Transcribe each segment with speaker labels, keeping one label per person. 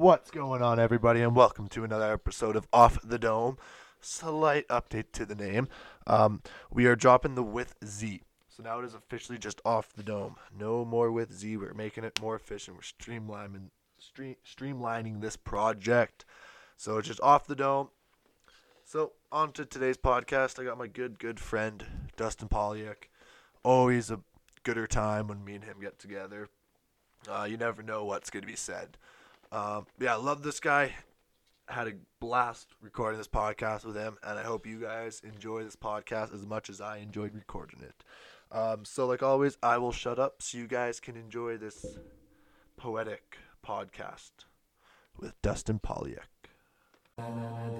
Speaker 1: What's going on, everybody, and welcome to another episode of Off the Dome. Slight update to the name. Um, we are dropping the with Z. So now it is officially just off the dome. No more with Z. We're making it more efficient. We're streamlining, stream, streamlining this project. So it's just off the dome. So on to today's podcast. I got my good, good friend Dustin Polyak. Always a gooder time when me and him get together. Uh, you never know what's going to be said. Um, yeah, I love this guy. Had a blast recording this podcast with him, and I hope you guys enjoy this podcast as much as I enjoyed recording it. Um, so, like always, I will shut up so you guys can enjoy this poetic podcast with Dustin Polyak. Alright,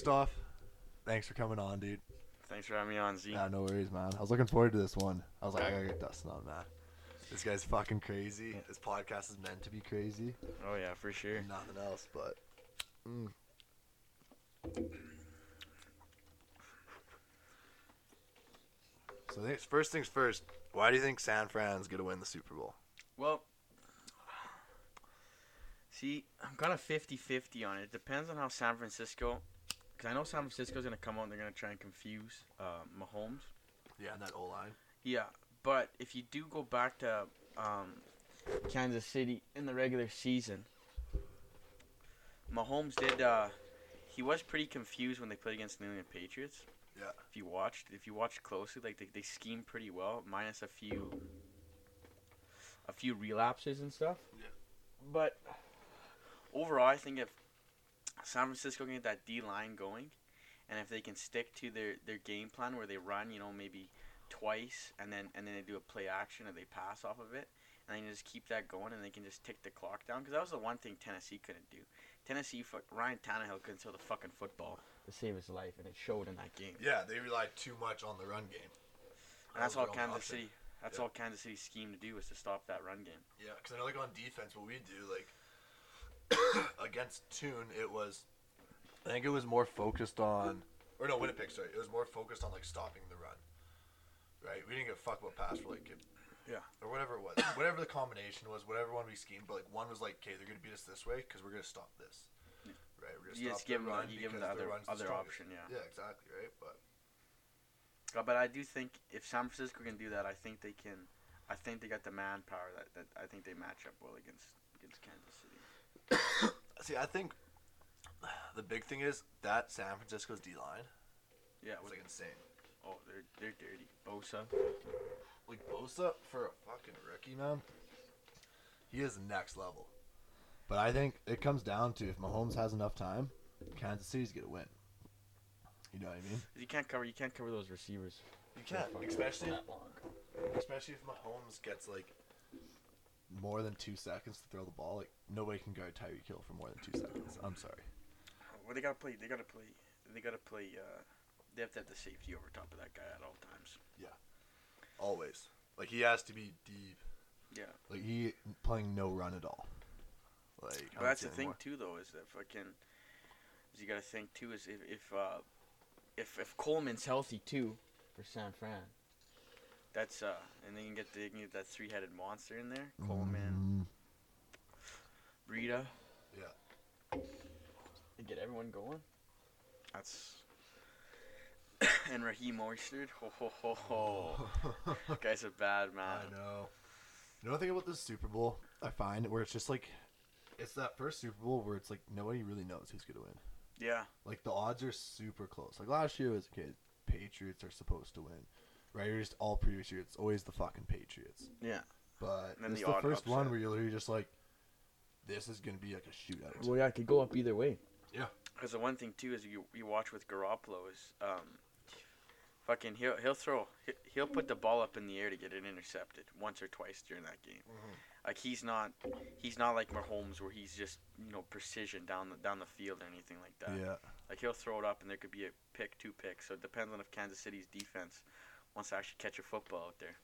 Speaker 1: first off, thanks for coming on, dude.
Speaker 2: Thanks for having me on, Z.
Speaker 1: Yeah, no worries, man. I was looking forward to this one. I was like, I gotta get Dustin on, man. This guy's fucking crazy. This podcast is meant to be crazy.
Speaker 2: Oh yeah, for sure.
Speaker 1: Nothing else, but. Mm. So, first things first. Why do you think San Fran's gonna win the Super Bowl?
Speaker 2: Well, see, I'm kind of 50-50 on it. It depends on how San Francisco, because I know San Francisco's gonna come out and they're gonna try and confuse uh, Mahomes.
Speaker 1: Yeah, and that O line.
Speaker 2: Yeah, but if you do go back to um, Kansas City in the regular season, Mahomes did. Uh, he was pretty confused when they played against the New England Patriots.
Speaker 1: Yeah.
Speaker 2: If you watched, if you watched closely, like they, they schemed pretty well, minus a few, a few relapses and stuff.
Speaker 1: Yeah.
Speaker 2: But overall, I think if San Francisco can get that D line going, and if they can stick to their, their game plan where they run, you know, maybe twice, and then and then they do a play action or they pass off of it, and they can just keep that going, and they can just tick the clock down. Because that was the one thing Tennessee couldn't do. Tennessee, fuck, Ryan Tannehill couldn't throw the fucking football to save his life, and it showed in that game.
Speaker 1: Yeah, they relied too much on the run game.
Speaker 2: And that's all
Speaker 1: was their only
Speaker 2: Kansas
Speaker 1: option.
Speaker 2: City. That's
Speaker 1: Yeah.
Speaker 2: all Kansas City's scheme to do was to stop that run game.
Speaker 1: Yeah, because I know, like on defense, what we do, like against Tune, it was, I think it was more focused on, or no, Winnipeg, sorry, it was more focused on like stopping the run. Right, we didn't give a fuck about pass for like, it-
Speaker 2: Yeah.
Speaker 1: or whatever it was, whatever the combination was, whatever one we schemed. But like one was like, okay, they're gonna beat us this way because we're gonna stop this.
Speaker 2: Yeah.
Speaker 1: Right, we're gonna
Speaker 2: You
Speaker 1: stop
Speaker 2: just give
Speaker 1: the
Speaker 2: them,
Speaker 1: run
Speaker 2: the, you give them
Speaker 1: because
Speaker 2: the
Speaker 1: their
Speaker 2: other
Speaker 1: the
Speaker 2: other
Speaker 1: strongest.
Speaker 2: option, yeah.
Speaker 1: Yeah, exactly, right. But
Speaker 2: Uh, but I do think if San Francisco can do that, I think they can. I think they got the manpower that, that I think they match up well against against Kansas City.
Speaker 1: see, I think the big thing is that San Francisco's D line
Speaker 2: Yeah,
Speaker 1: was like insane.
Speaker 2: oh they're they're dirty. Bosa.
Speaker 1: Like Bosa for a fucking rookie, man. He is next level. But I think it comes down to if Mahomes has enough time, Kansas City's gonna win. You know what I mean?
Speaker 2: You can't cover you can't cover those receivers.
Speaker 1: You can't, especially especially if Mahomes gets like more than two seconds to throw the ball. Like nobody can guard Tyreek Hill for more than two seconds. I'm sorry.
Speaker 2: Well, they gotta play. They gotta play. They gotta play. Uh, they have to have the safety over top of that guy at all times.
Speaker 1: Yeah, always. Like he has to be deep.
Speaker 2: Yeah.
Speaker 1: Like he playing no run at all. Like
Speaker 2: that's the thing too, though, is that fucking. Is you gotta think too is if if uh, if if Coleman's healthy too for San Fran. That's uh, and they can get they can get that three headed monster in there. Coleman,
Speaker 1: Mm,
Speaker 2: Breida.
Speaker 1: Yeah.
Speaker 2: And get everyone going. That's. and Raheem Mostert. Ho ho ho ho. Guy's a bad man.
Speaker 1: I know. You know one thing about this Super Bowl I find where it's just like it's that first Super Bowl where it's like nobody really knows who's gonna win.
Speaker 2: Yeah.
Speaker 1: Like the odds are super close. Like last year it was okay, Patriots are supposed to win. Right? You're just all previous year. It's always the fucking Patriots.
Speaker 2: Yeah.
Speaker 1: But
Speaker 2: And then
Speaker 1: it's
Speaker 2: the
Speaker 1: the,
Speaker 2: odd
Speaker 1: first one where you're literally just like, this is gonna be like a shootout.
Speaker 3: Well, yeah, it could go up either way. Yeah.
Speaker 2: Because the one thing too is you you watch with Garoppolo is um, fucking he'll he'll throw he- he'll put the ball up in the air to get it intercepted once or twice during that game. Like he's not he's not like Mahomes where he's just you know precision down the down the field or anything like that.
Speaker 1: yeah.
Speaker 2: Like he'll throw it up and there could be a pick, two picks. So it depends on if Kansas City's defense wants to actually catch a football out there.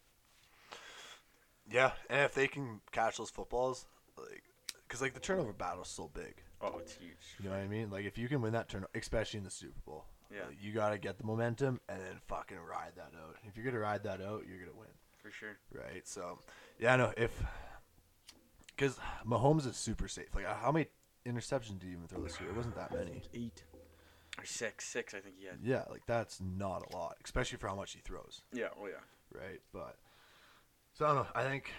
Speaker 1: Yeah, and if they can catch those footballs, like, because like the turnover battle is so big.
Speaker 2: Oh, it's huge.
Speaker 1: You know what I mean? Like if you can win that turn, especially in the Super Bowl,
Speaker 2: Yeah.
Speaker 1: like, you gotta get the momentum and then fucking ride that out. If you're gonna ride that out, you're gonna win,
Speaker 2: For sure.
Speaker 1: right? So, yeah, no, if because Mahomes is super safe. Like how many interceptions did he even throw this year? It wasn't that many.
Speaker 3: Eight.
Speaker 2: Or six, six I think he had.
Speaker 1: Yeah, like that's not a lot, especially for how much he throws,
Speaker 2: Yeah, oh yeah.
Speaker 1: right? But so I don't know. I think,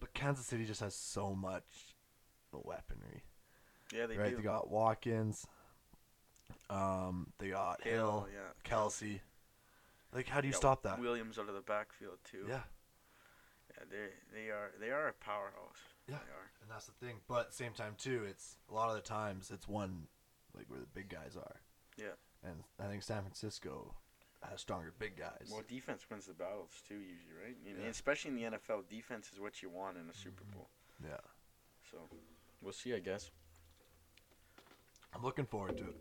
Speaker 1: but Kansas City just has so much weaponry.
Speaker 2: Yeah, they
Speaker 1: right?
Speaker 2: do.
Speaker 1: They got Watkins. Um, they got Hill,
Speaker 2: Hill, yeah.
Speaker 1: Kelce. Like, how do you
Speaker 2: Got
Speaker 1: stop that?
Speaker 2: Williams out of the backfield too.
Speaker 1: Yeah,
Speaker 2: Yeah, they they are they are a powerhouse.
Speaker 1: Yeah.
Speaker 2: They are.
Speaker 1: and that's the thing. But same time, too, it's a lot of the times it's one like where the big guys are.
Speaker 2: Yeah.
Speaker 1: And I think San Francisco has stronger big guys.
Speaker 2: Well, defense wins the battles too, usually, right? Know,
Speaker 1: Yeah.
Speaker 2: Especially in the NFL, defense is what you want in a Super
Speaker 1: Mhm.
Speaker 2: Bowl.
Speaker 1: Yeah,
Speaker 2: So we'll see, I guess.
Speaker 1: I'm looking forward to it.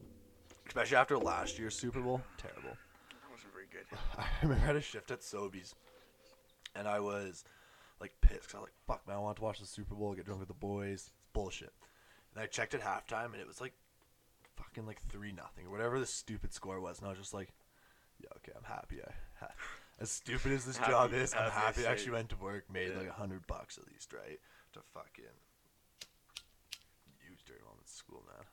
Speaker 1: Especially after last year's Super Bowl, terrible.
Speaker 2: That wasn't very good.
Speaker 1: I remember I had a shift at Sobeys, and I was like pissed 'cause I was like, "Fuck, man, I want to watch the Super Bowl, get drunk with the boys." It's bullshit. And I checked at halftime, and it was like fucking like three nothing or whatever the stupid score was, and I was just like, "Yeah, okay, I'm happy." I ha- as stupid as this
Speaker 2: Happy-
Speaker 1: job is, I'm
Speaker 2: happy I
Speaker 1: happy I
Speaker 2: saved.
Speaker 1: actually went to work, made
Speaker 2: Yeah.
Speaker 1: like a hundred bucks at least, right? To fucking use during while I'm school, man.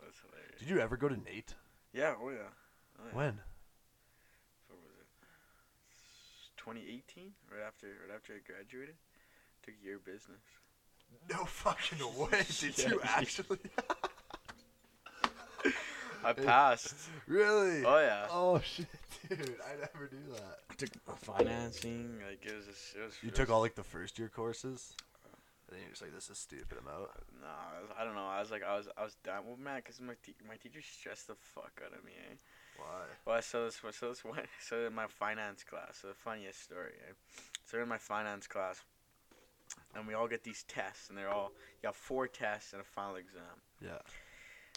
Speaker 2: That's hilarious.
Speaker 1: Did you ever go to NAIT?
Speaker 2: Yeah. Oh yeah. Oh, yeah.
Speaker 1: When?
Speaker 2: What was it? 2018, right after right after I graduated. Took a year of business.
Speaker 1: No fucking way! Did you
Speaker 2: Yeah.
Speaker 1: actually?
Speaker 2: I passed.
Speaker 1: Really?
Speaker 2: Oh yeah.
Speaker 1: Oh shit, dude! I never do that.
Speaker 2: I took financing. Like it was just it was.
Speaker 1: You
Speaker 2: it
Speaker 1: took
Speaker 2: was-
Speaker 1: all like the first year courses, and then you're just like, "This is stupid." I'm out.
Speaker 2: No, I, was, I don't know. I was like, I was, I was done. Well, man, because my te- my teacher stressed the fuck out of me. Eh?
Speaker 1: Why?
Speaker 2: Well, so this, so this one, so in my finance class, so the funniest story. Eh? So in my finance class, and we all get these tests, and they're all you have four tests and a final exam.
Speaker 1: Yeah.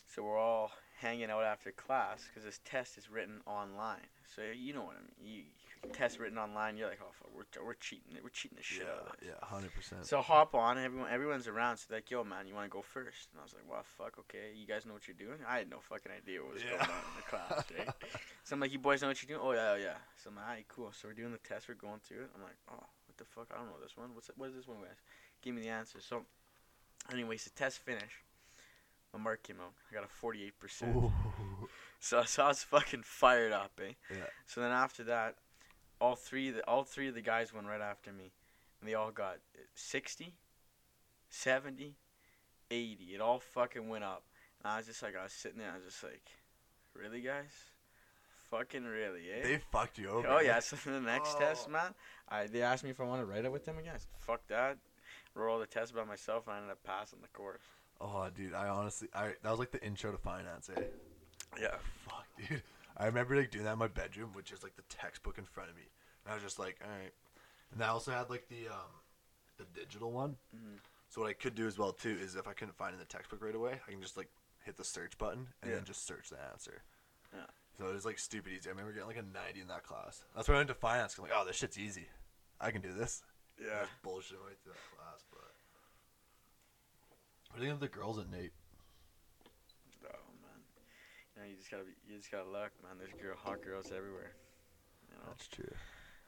Speaker 2: So we're all hanging out after class because this test is written online. So you know what I mean. You, test written online, you're like, oh, fuck, we're we're cheating, we're cheating the shit out of this.
Speaker 1: Yeah. Yeah. Hundred percent.
Speaker 2: So hop on, everyone everyone's around. So they're like, yo, man, you want to go first? And I was like, well, fuck, okay. You guys know what you're doing? I had no fucking idea what was
Speaker 1: Yeah.
Speaker 2: going on in the class, right? so I'm like, you boys know what you're doing? Oh yeah, oh, yeah. So I'm like, alright, cool. So we're doing the test. We're going through it. I'm like, oh, what the fuck? I don't know this one. What's it, what is this one? Guys? Give me the answer. So, anyways, the test finished. My mark came out. I got a 48%. So, so I was fucking fired up, eh?
Speaker 1: Yeah.
Speaker 2: So then after that, all three of the all three of the guys went right after me, and they all got 60, 70, 80. It all fucking went up, and I was just like, I was sitting there, I was just like, really, guys, fucking really, eh?
Speaker 1: They fucked you over.
Speaker 2: oh yeah. So the next test,
Speaker 1: Oh.
Speaker 2: man, I they asked me if I want to write it with them again. I said, fuck that. Wrote all the tests by myself, and I ended up passing the course.
Speaker 1: Oh, dude. I honestly, I that was like the intro to finance, eh?
Speaker 2: Yeah.
Speaker 1: Fuck, dude. I remember like doing that in my bedroom which is like the textbook in front of me, and I was just like, all right. And I also had like the um, the digital one.
Speaker 2: Mhm.
Speaker 1: So what I could do as well too is if I couldn't find in the textbook right away, I can just like hit the search button and
Speaker 2: Yeah.
Speaker 1: then just search the answer.
Speaker 2: Yeah.
Speaker 1: So it was like stupid easy. I remember getting like a 90 in that class. That's why I went to finance. I'm like, oh, this shit's easy. I can do this.
Speaker 2: Yeah.
Speaker 1: bullshit right through that class, but. What do you think of the girls at NAIT?
Speaker 2: Oh man. You know, you just gotta be, you just gotta luck, man. There's girl, hot girls everywhere. You know.
Speaker 1: That's true.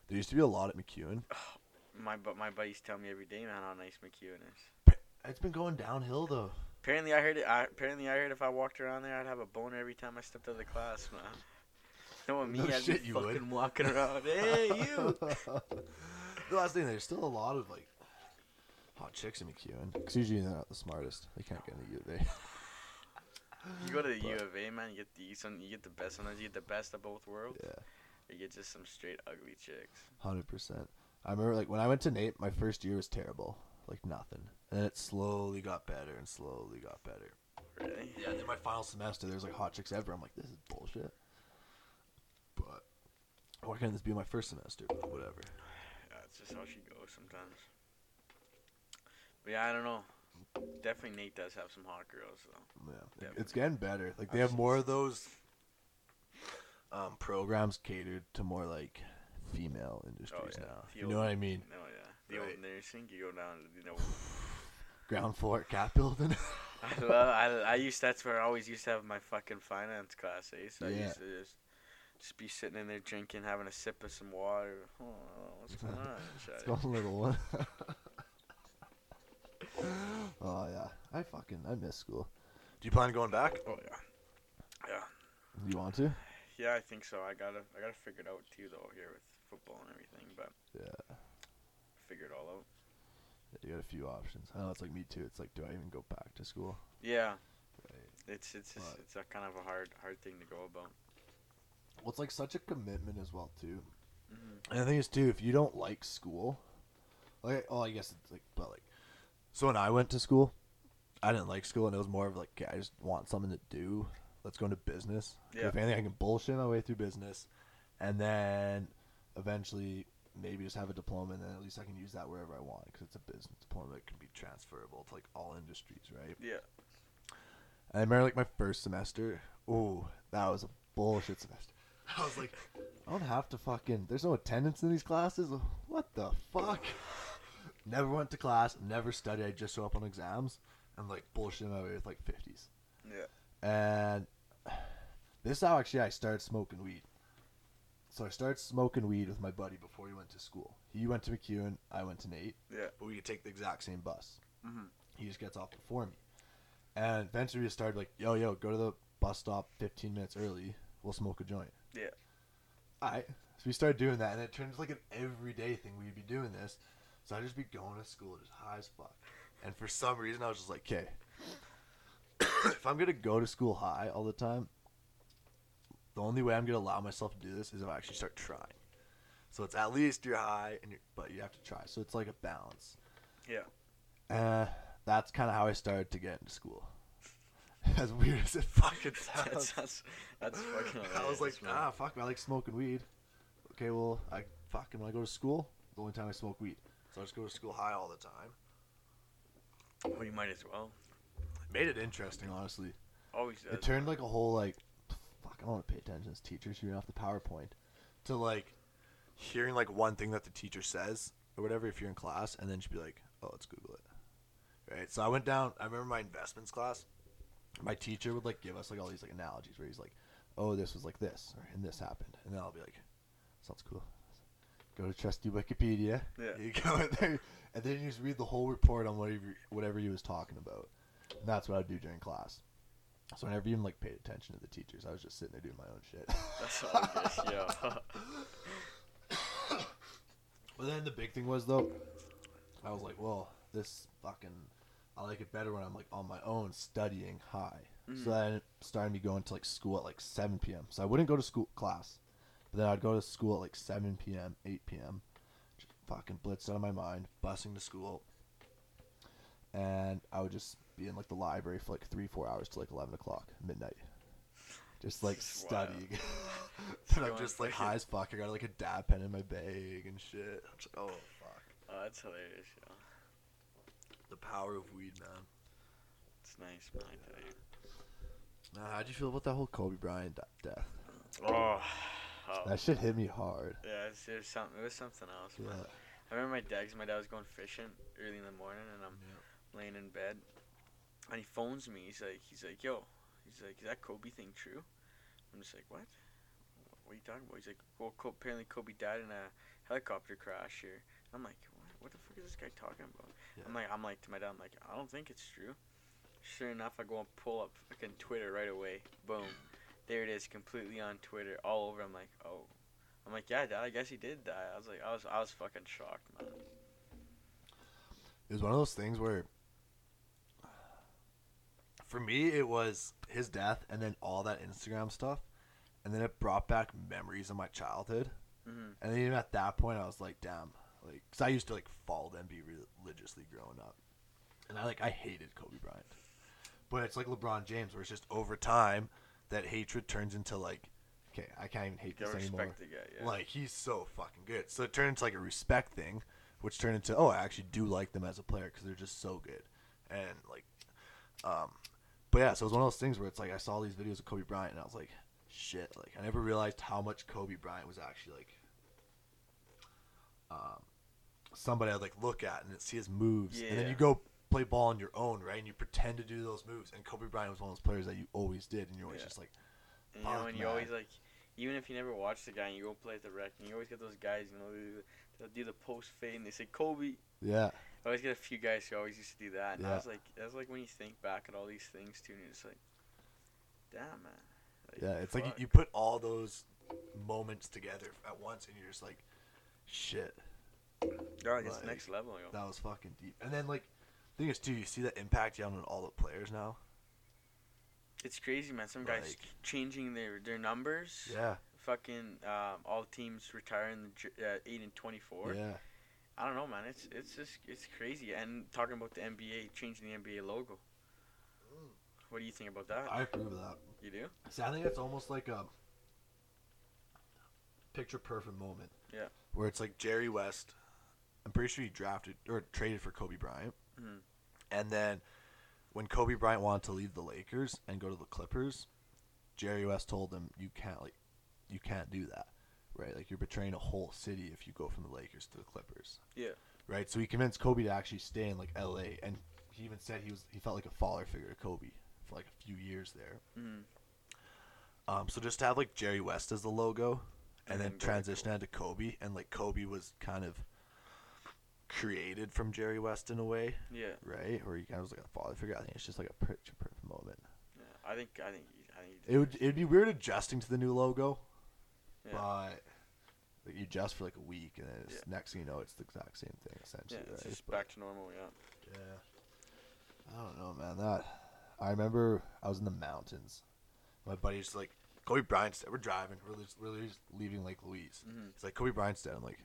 Speaker 1: There used to be a lot at MacEwan.
Speaker 2: Oh, my but my buddies tell me every day, man, how nice MacEwan is.
Speaker 1: It's been going downhill though.
Speaker 2: Apparently, I heard it. I, apparently, I heard if I walked around there, I'd have a boner every time I stepped out of the class, man. You know me?
Speaker 1: No
Speaker 2: I'd
Speaker 1: shit
Speaker 2: be fucking
Speaker 1: would.
Speaker 2: walking around. Hey, you.
Speaker 1: the last thing, there's still a lot of like hot chicks in MacEwan. Because usually they're not the smartest. They can't get into U of A.
Speaker 2: You go to the
Speaker 1: But-
Speaker 2: U of A, man. You get the some, you get the best. Sometimes you get the best of both worlds.
Speaker 1: Yeah,
Speaker 2: You get just some straight ugly chicks.
Speaker 1: hundred percent. I remember like when I went to NAIT, my first year was terrible, like nothing, and then it slowly got better and slowly got better.
Speaker 2: Really?
Speaker 1: Yeah, and then my final semester, there's like hot chicks ever. I'm like, this is bullshit. But why can't this be my first semester? But whatever.
Speaker 2: Yeah, it's just how she goes sometimes. Yeah, I don't know. Definitely NAIT does have some hot girls though.
Speaker 1: Yeah,
Speaker 2: Yeah.
Speaker 1: it's getting better. Like they
Speaker 2: I've
Speaker 1: more of those um, programs catered to more like female industries
Speaker 2: yeah.
Speaker 1: now.
Speaker 2: The
Speaker 1: You
Speaker 2: old-
Speaker 1: know what I mean?
Speaker 2: No, yeah. The
Speaker 1: Right.
Speaker 2: old nursing, you go down, to, you know.
Speaker 1: Ground floor cat building.
Speaker 2: well, I, I used that's where I always used to have my fucking finance class, eh? So I
Speaker 1: Yeah.
Speaker 2: used to just just be sitting in there drinking, having a sip of some water. Oh, what's going on? Shawty?
Speaker 1: going little one. oh yeah, I fucking I miss school. Do you plan on going back?
Speaker 2: Oh yeah, yeah,
Speaker 1: You want to?
Speaker 2: yeah. I think so. I gotta I gotta figure it out too though here with football and everything, but
Speaker 1: Yeah.
Speaker 2: figure it all out.
Speaker 1: You got a few options. I know it's like me too. It's like, do I even go back to school?
Speaker 2: Yeah,
Speaker 1: Right.
Speaker 2: it's it's just, it's a kind of a hard hard thing to go about.
Speaker 1: Well, it's like such a commitment as well too.
Speaker 2: hmm
Speaker 1: And the thing is too, if you don't like school, like, oh, I guess it's like, but like, so when I went to school, I didn't like school, and it was more of like, okay, I just want something to do. Let's go into business.
Speaker 2: Yeah.
Speaker 1: If anything, I can bullshit my way through business, and then eventually maybe just have a diploma, and then at least I can use that wherever I want because it's a business diploma that can be transferable to like all industries, right?
Speaker 2: Yeah,
Speaker 1: And I remember like my first semester. Ooh, that was a bullshit semester. I was like, I don't have to fucking. There's no attendance in these classes. What the fuck? Never went to class. Never studied. I just show up on exams and like bullshit my way with like fifties.
Speaker 2: yeah,
Speaker 1: And this is how actually I started smoking weed. So I started smoking weed with my buddy before he went to school. He went to MacEwan. I went to NAIT.
Speaker 2: yeah.
Speaker 1: But we could take the exact same bus.
Speaker 2: Mhm.
Speaker 1: He just gets off before me. And eventually we just started like, yo, yo, go to the bus stop 15 minutes early. We'll smoke a joint.
Speaker 2: Yeah.
Speaker 1: Alright. So we started doing that, and it turned into like an everyday thing. We'd be doing this. So I'd just be going to school just high as fuck. And for some reason, I was just like, okay, if I'm going to go to school high all the time, the only way I'm going to allow myself to do this is if I actually start trying. So it's at least you're high, and you're, but you have to try. So it's like a balance.
Speaker 2: Yeah.
Speaker 1: Uh, that's kind of how I started to get into school. as weird as it fucking
Speaker 2: That
Speaker 1: sounds.
Speaker 2: sounds that's fucking.
Speaker 1: I was like,
Speaker 2: man.
Speaker 1: ah, fuck, me, I like smoking weed. Okay, well, I fucking when I go to school, the only time I smoke weed. So I just go to school high all the time.
Speaker 2: Well, you might as well.
Speaker 1: It made it interesting, honestly.
Speaker 2: Always does.
Speaker 1: It turned like a whole like, fuck, I don't want to pay attention as teachers. You're off the PowerPoint, to like hearing like one thing that the teacher says or whatever if you're in class, and then she'd be like, oh, let's Google it. Right. So I went down. I remember my investments class. My teacher would like give us like all these like analogies where he's like, oh, this was like this, or and this happened, and then I'll be like, sounds cool. Go to trusty Wikipedia.
Speaker 2: Yeah.
Speaker 1: You go in there, and then you just read the whole report on whatever whatever he was talking about. And that's what I would do during class. So I never even like paid attention to the teachers. I was just sitting there doing my own shit.
Speaker 2: That's all good. Yeah.
Speaker 1: But then the big thing was though, I was like, well, this fucking, I like it better when I'm like on my own studying high.
Speaker 2: Mhm.
Speaker 1: So then it started me going to like school at like 7 p.m. So I wouldn't go to school class, but then I'd go to school at like 7 p.m., 8 p.m. Just fucking blitzed out of my mind, busing to school, and I would just be in like the library for like three, four hours to like 11 o'clock midnight. Just like studying. and I'm just like high as fuck. I got like a dab pen in my bag and shit. I'm just like, oh fuck.
Speaker 2: Oh, that's hilarious. Yeah.
Speaker 1: The power of weed, man.
Speaker 2: It's nice, man. I tell you.
Speaker 1: Now, how'd you feel about that whole Kobe Bryant death?
Speaker 2: Oh. Oh.
Speaker 1: That shit hit me hard.
Speaker 2: Yeah, it's, it was something. It was something else, man.
Speaker 1: Yeah.
Speaker 2: I remember my dad. my dad was going fishing early in the morning, and I'm laying in bed, and he phones me. He's like, he's like, yo, he's like, is that Kobe thing true? I'm just like, what? What are you talking about? He's like, well, Co- apparently Kobe died in a helicopter crash here. I'm like, what? What the fuck is this guy talking about?
Speaker 1: Yeah.
Speaker 2: I'm like, I'm like to my dad, I'm like, I don't think it's true. Sure enough, I go and pull up fucking Twitter right away. Boom, there it is, completely on Twitter, all over. I'm like, oh. I'm like, yeah, dad. I guess he did die. I was like, I was, I was fucking shocked, man.
Speaker 1: It was one of those things where for me, it was his death, and then all that Instagram stuff, and then it brought back memories of my childhood.
Speaker 2: Mhm.
Speaker 1: And then even at that point, I was like, damn, like, cause I used to like follow the be religiously growing up, and I like I hated Kobe Bryant, but it's like LeBron James, where it's just over time that hatred turns into like, okay, I can't even hate
Speaker 2: You
Speaker 1: this anymore.
Speaker 2: guy. Yeah.
Speaker 1: Like he's so fucking good. So it turned into like a respect thing, which turned into oh, I actually do like them as a player because they're just so good, and like, um, but yeah, so it was one of those things where it's like I saw these videos of Kobe Bryant and I was like, shit, like I never realized how much Kobe Bryant was actually like, um, somebody I'd like look at and see his moves, and then you go play ball on your own, right, and you pretend to do those moves, and Kobe Bryant was one of those players that you always did, and you're always
Speaker 2: Yeah.
Speaker 1: just like,
Speaker 2: you know,
Speaker 1: Fuck,
Speaker 2: and you always like, even if you never watch the guy and you go play at the rec, and you always get those guys, you know, they- they'll do the post fade and they say Kobe.
Speaker 1: yeah,
Speaker 2: I always get a few guys who always used to do that, and
Speaker 1: Yeah.
Speaker 2: I was like, that's like when you think back at all these things too, and you're just like, damn man. Like,
Speaker 1: Yeah, it's like you, you put all those moments together at once, and you're just like, shit,
Speaker 2: Yeah, like, it's next level. Yo.
Speaker 1: that was fucking deep. And then like, thing is too, you see the impact you have on all the players now.
Speaker 2: It's crazy, man. Some guys
Speaker 1: Like-
Speaker 2: changing their their numbers.
Speaker 1: Yeah,
Speaker 2: Fucking um, all teams retiring the uh, eight and twenty four.
Speaker 1: yeah,
Speaker 2: I don't know, man. It's it's just it's crazy. And talking about the NBA changing the NBA logo. What do you think about that?
Speaker 1: I approve of that.
Speaker 2: you do?
Speaker 1: See, I think it's almost like a picture perfect moment.
Speaker 2: Yeah.
Speaker 1: Where it's like Jerry West. I'm pretty sure he drafted or traded for Kobe Bryant,
Speaker 2: Mhm.
Speaker 1: And then when Kobe Bryant wanted to leave the Lakers and go to the Clippers, Jerry West told him, "You can't like, you can't do that, right? Like you're betraying a whole city if you go from the Lakers to the Clippers."
Speaker 2: Yeah.
Speaker 1: Right. So he convinced Kobe to actually stay in like L.A. and he even said he was he felt like a father figure to Kobe for like a few years there.
Speaker 2: Mm-hmm.
Speaker 1: Um, so just to have like Jerry West as the logo, and,
Speaker 2: And
Speaker 1: then
Speaker 2: then go
Speaker 1: transition that to Kobe, and like Kobe was kind of created from Jerry West in a way,
Speaker 2: Yeah.
Speaker 1: right? Or he kind of was like a father figure. I think it's just like a picture perfect moment.
Speaker 2: Yeah. I think I think I think
Speaker 1: It would it'd be weird adjusting to the new logo,
Speaker 2: Yeah.
Speaker 1: but like, you adjust for like a week, and then it's,
Speaker 2: Yeah.
Speaker 1: next thing you know, it's the exact same thing essentially.
Speaker 2: Yeah, it's
Speaker 1: right?
Speaker 2: just
Speaker 1: But-
Speaker 2: back to normal. Yeah.
Speaker 1: Yeah. I don't know, man. That I remember I was in the mountains. My buddy's like, Kobe Bryant's dead. We're driving. We're just, we're just leaving Lake Louise.
Speaker 2: Mhm.
Speaker 1: He's like, Kobe Bryant's dead. I'm like?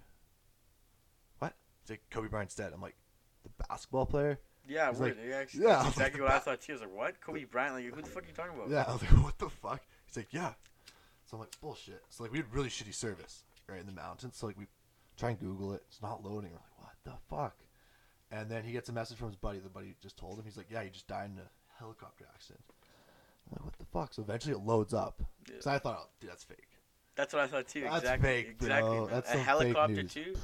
Speaker 1: He's like, Kobe Bryant's dead. I'm like, the basketball player?
Speaker 2: Yeah,
Speaker 1: He's
Speaker 2: word.
Speaker 1: like,
Speaker 2: yeah, actually,
Speaker 1: yeah, I was like,
Speaker 2: exactly what I thought too. I was like, what? Kobe Bryant? Like, who the fuck are you talking about?
Speaker 1: Yeah. I was like, what the fuck? He's like, yeah. So I'm like, bullshit. So like, we had really shitty service right in the mountains. So like, we try and Google it. It's not loading. We're like, what the fuck? And then he gets a message from his buddy. The buddy just told him. He's like, yeah, he just died in a helicopter accident. I'm like, what the fuck? So eventually it loads up.
Speaker 2: Yeah.
Speaker 1: So I thought, oh, dude, that's fake.
Speaker 2: That's what I thought too.
Speaker 1: That's
Speaker 2: exactly.
Speaker 1: fake,
Speaker 2: exactly. man.
Speaker 1: That's
Speaker 2: a helicopter too.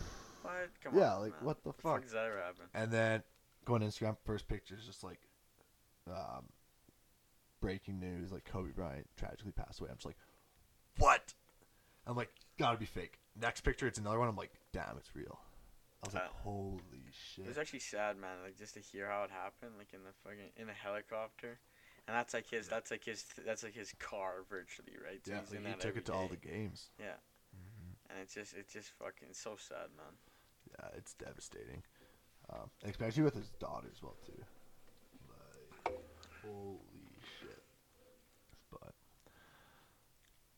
Speaker 2: Come
Speaker 1: Yeah,
Speaker 2: on.
Speaker 1: like,
Speaker 2: man.
Speaker 1: what the fuck?
Speaker 2: does that ever happen?
Speaker 1: And then going to Instagram, first picture is just like, um, breaking news, like Kobe Bryant tragically passed away. I'm just like, what? I'm like, gotta be fake. Next picture, it's another one. I'm like, damn, it's real. I was like,
Speaker 2: Wow.
Speaker 1: holy
Speaker 2: It was actually sad, man. Like just to hear how it happened, like in the fucking in a helicopter, and that's like his. That's like his. That's like his car virtually, right? So
Speaker 1: Yeah,
Speaker 2: he's
Speaker 1: like,
Speaker 2: in
Speaker 1: he
Speaker 2: that
Speaker 1: took it to all the games.
Speaker 2: Yeah,
Speaker 1: Mhm.
Speaker 2: and it's just it's just fucking so sad, man.
Speaker 1: Yeah, it's devastating. Um, especially with his daughter as well too. Like, holy shit. But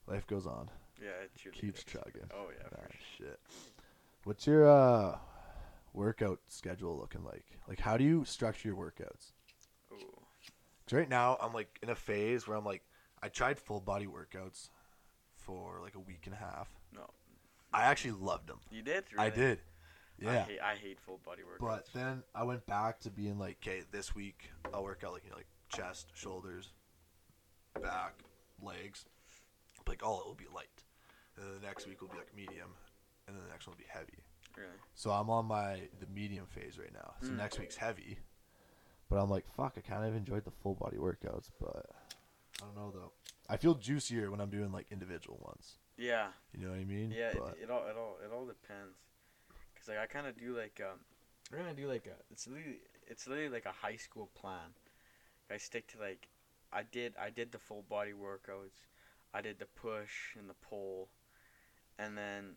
Speaker 1: life goes on.
Speaker 2: Yeah, it
Speaker 1: Keeps
Speaker 2: does.
Speaker 1: chugging.
Speaker 2: Oh yeah,
Speaker 1: Ah,
Speaker 2: for sure.
Speaker 1: shit. What's your uh, workout schedule looking like? Like, how do you structure your workouts?
Speaker 2: Ooh.
Speaker 1: 'Cause right now, I'm like in a phase where I'm like, I tried full body workouts for like a week and a half.
Speaker 2: No.
Speaker 1: I actually loved them.
Speaker 2: You did?
Speaker 1: I
Speaker 2: Really?
Speaker 1: Did.
Speaker 2: I
Speaker 1: Yeah.
Speaker 2: hate, I hate full body workouts.
Speaker 1: But then I went back to being like, okay, this week I'll work out like you know, like chest, shoulders, back, legs. Like all it will be light. And then the next week will be like medium, and then the next one will be heavy.
Speaker 2: really.
Speaker 1: So I'm on my the medium phase right now. So
Speaker 2: Mm.
Speaker 1: next week's heavy. But I'm like, fuck, I kind of enjoyed the full body workouts, but I don't know though. I feel juicier when I'm doing like individual ones.
Speaker 2: Yeah.
Speaker 1: You know what I mean?
Speaker 2: Yeah,
Speaker 1: But,
Speaker 2: it, it all it all it all depends. Cause like I kind of do like um, we're gonna do like a it's literally it's literally like a high school plan. I stick to like, I did I did the full body workouts, I did the push and the pull, and then,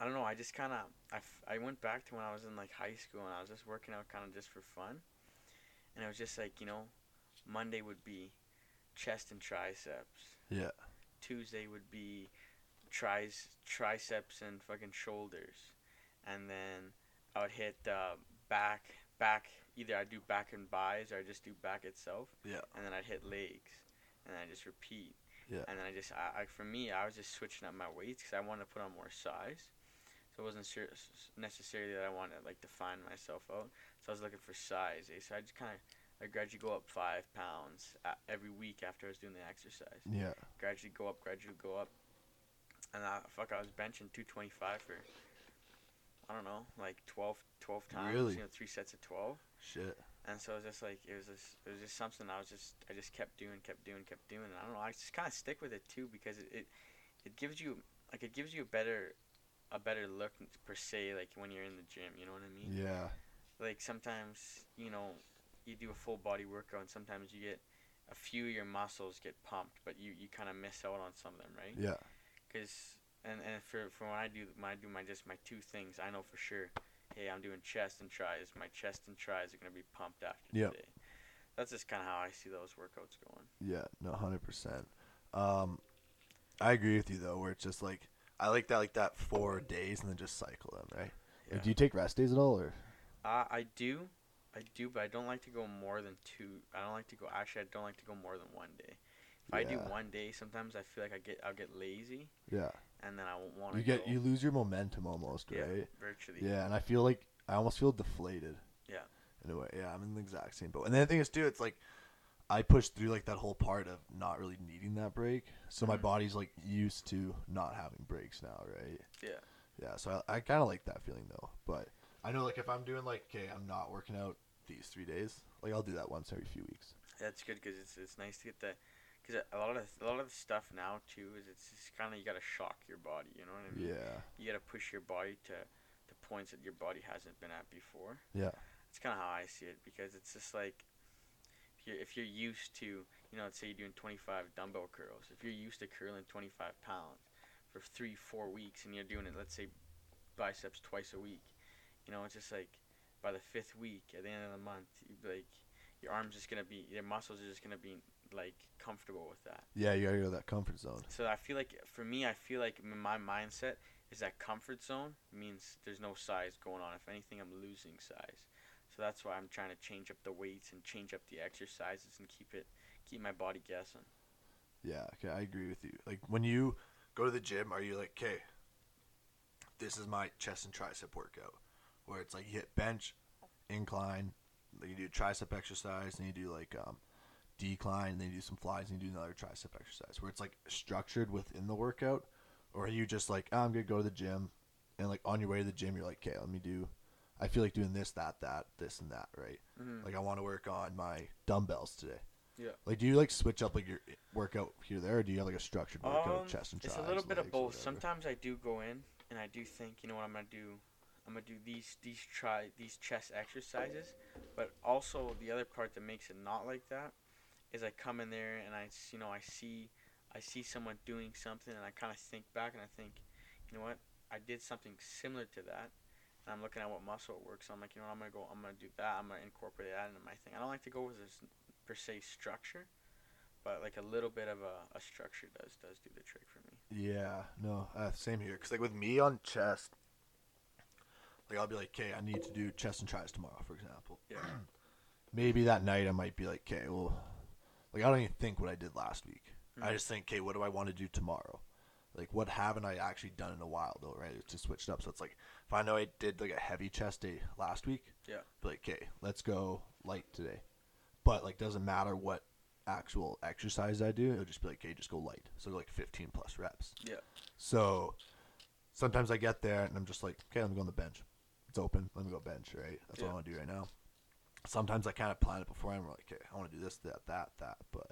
Speaker 2: I don't know I just kind of I, f- I went back to when I was in like high school and I was just working out kind of just for fun, and it was just like you know, Monday would be chest and triceps.
Speaker 1: Yeah.
Speaker 2: Tuesday would be tris triceps and fucking shoulders, and then I would hit uh, back back. Either I do back and buys or I just do back itself.
Speaker 1: Yeah.
Speaker 2: And then I'd hit legs, and then I just repeat.
Speaker 1: Yeah.
Speaker 2: And then I just I, I for me I was just switching up my weights because I wanted to put on more size. So it wasn't sure, necessarily that I wanted to like define myself out. So I was looking for size. Eh? So I just kind of I gradually go up five pounds every week after I was doing the exercise.
Speaker 1: Yeah.
Speaker 2: Gradually go up, gradually go up. And I, fuck, I was benching 225 for, I don't know, like 12, 12 times.
Speaker 1: Really?
Speaker 2: You know, three sets of 12.
Speaker 1: Shit.
Speaker 2: And so it was just like, it was just, it was just something I was just, I just kept doing, kept doing, kept doing. And I don't know, I just kind of stick with it too because it, it, it gives you, like, it gives you a better, a better look per se, like when you're in the gym, you know what I mean?
Speaker 1: Yeah.
Speaker 2: like sometimes you know you do a full body workout and sometimes you get a few of your muscles get pumped but you, you kind of miss out on some of them right
Speaker 1: Yeah.
Speaker 2: because and, and for, for when I do when I do my just my two things I know for sure hey I'm doing chest and tries my chest and tries are gonna be pumped after
Speaker 1: Yep.
Speaker 2: today that's just kind of how I see those workouts going
Speaker 1: Yeah, no, hundred percent. Um, I agree with you though, where it's just like I like that, like that four days, and then just cycle them, right?
Speaker 2: yeah
Speaker 3: Do you take rest days at all, or
Speaker 2: uh, I do I do but I don't like to go more than two I don't like to go actually I don't like to go more than one day if I do one day sometimes I feel like I get I'll get lazy
Speaker 1: Yeah,
Speaker 2: and then I won't want to
Speaker 1: you get
Speaker 2: go.
Speaker 1: you lose your momentum almost,
Speaker 2: yeah,
Speaker 1: right?
Speaker 2: virtually.
Speaker 1: Yeah, and I feel like I almost feel deflated.
Speaker 2: Yeah.
Speaker 1: In a way, yeah, I'm in the exact same boat. And then the thing is, too, it's like I pushed through like that whole part of not really needing that break, so my
Speaker 2: Mhm.
Speaker 1: body's like used to not having breaks now, right?
Speaker 2: Yeah.
Speaker 1: Yeah, so I, I kind of like that feeling though. But I know like if I'm doing like, okay, I'm not working out these three days, like I'll do that once every few weeks.
Speaker 2: That's good because it's it's nice to get the because a lot of a lot of the stuff now too is it's just kind of you gotta shock your body. You know what I mean?
Speaker 1: Yeah,
Speaker 2: You gotta push your body to to points that your body hasn't been at before.
Speaker 1: yeah,
Speaker 2: It's kind of how I see it because it's just like if you're if you're used to you know let's say you're doing 25 dumbbell curls if you're used to curling 25 pounds for three four weeks and you're doing it let's say biceps twice a week you know it's just like by the fifth week at the end of the month like your arms just gonna be your muscles are just gonna be like comfortable with that
Speaker 1: yeah. You gotta go to that comfort zone.
Speaker 2: so I feel like for me, I feel like my mindset is that comfort zone means there's no size going on. If anything, I'm losing size. So that's why I'm trying to change up the weights and change up the exercises and keep it keep my body guessing.
Speaker 1: Yeah, okay, I agree with you. Like when you go to the gym, are you like, okay, this is my chest and tricep workout, where it's like you hit bench, incline, you do tricep exercise, and you do like um, decline, and then you do some flies, and you do another tricep exercise, where it's like structured within the workout, or are you just like, oh, I'm gonna go to the gym, and like on your way to the gym, you're like, okay, let me do. I feel like doing this, that, that, this, and that, right?
Speaker 2: Mm-hmm.
Speaker 1: Like I want to work on my dumbbells today.
Speaker 2: Yeah.
Speaker 1: Like, do you like switch up like your workout here there, or do you have like a structured workout,
Speaker 2: Um,
Speaker 1: chest and
Speaker 2: it's a little bit of both. Sometimes I do go in and I do think, you know what I'm gonna do? I'm gonna do these these try these chest exercises, but also the other part that makes it not like that is I come in there and I you know I see I see someone doing something and I kind of think back and I think, you know what? I did something similar to that. And I'm looking at what muscle it works. I'm like, you know, what, I'm gonna go. I'm gonna do that. I'm gonna incorporate that into my thing. I don't like to go with this per se structure, but like a little bit of a, a structure does does do the trick for me.
Speaker 1: Yeah, no, uh, same here. Cause like with me on chest, like I'll be like, okay, I need to do chest and tries tomorrow, for example.
Speaker 2: Yeah.
Speaker 1: Maybe that night I might be like, okay, well, like I don't even think what I did last week. I
Speaker 2: Mhm.
Speaker 1: just think, okay, what do I want to do tomorrow? Like, what haven't I actually done in a while though, right? It's just switched up. So it's like, if I know I did like a heavy chest day last week,
Speaker 2: Yeah.
Speaker 1: like, okay, let's go light today. But like, doesn't matter what actual exercise I do. It'll just be like, okay, just go light. So like 15 plus reps.
Speaker 2: Yeah.
Speaker 1: So sometimes I get there and I'm just like, okay, let me go on the bench. It's open. Let me go bench, right? That's what I want to do right now. Sometimes I kind of plan it before I'm like, okay, I want to do this, that, that, that. But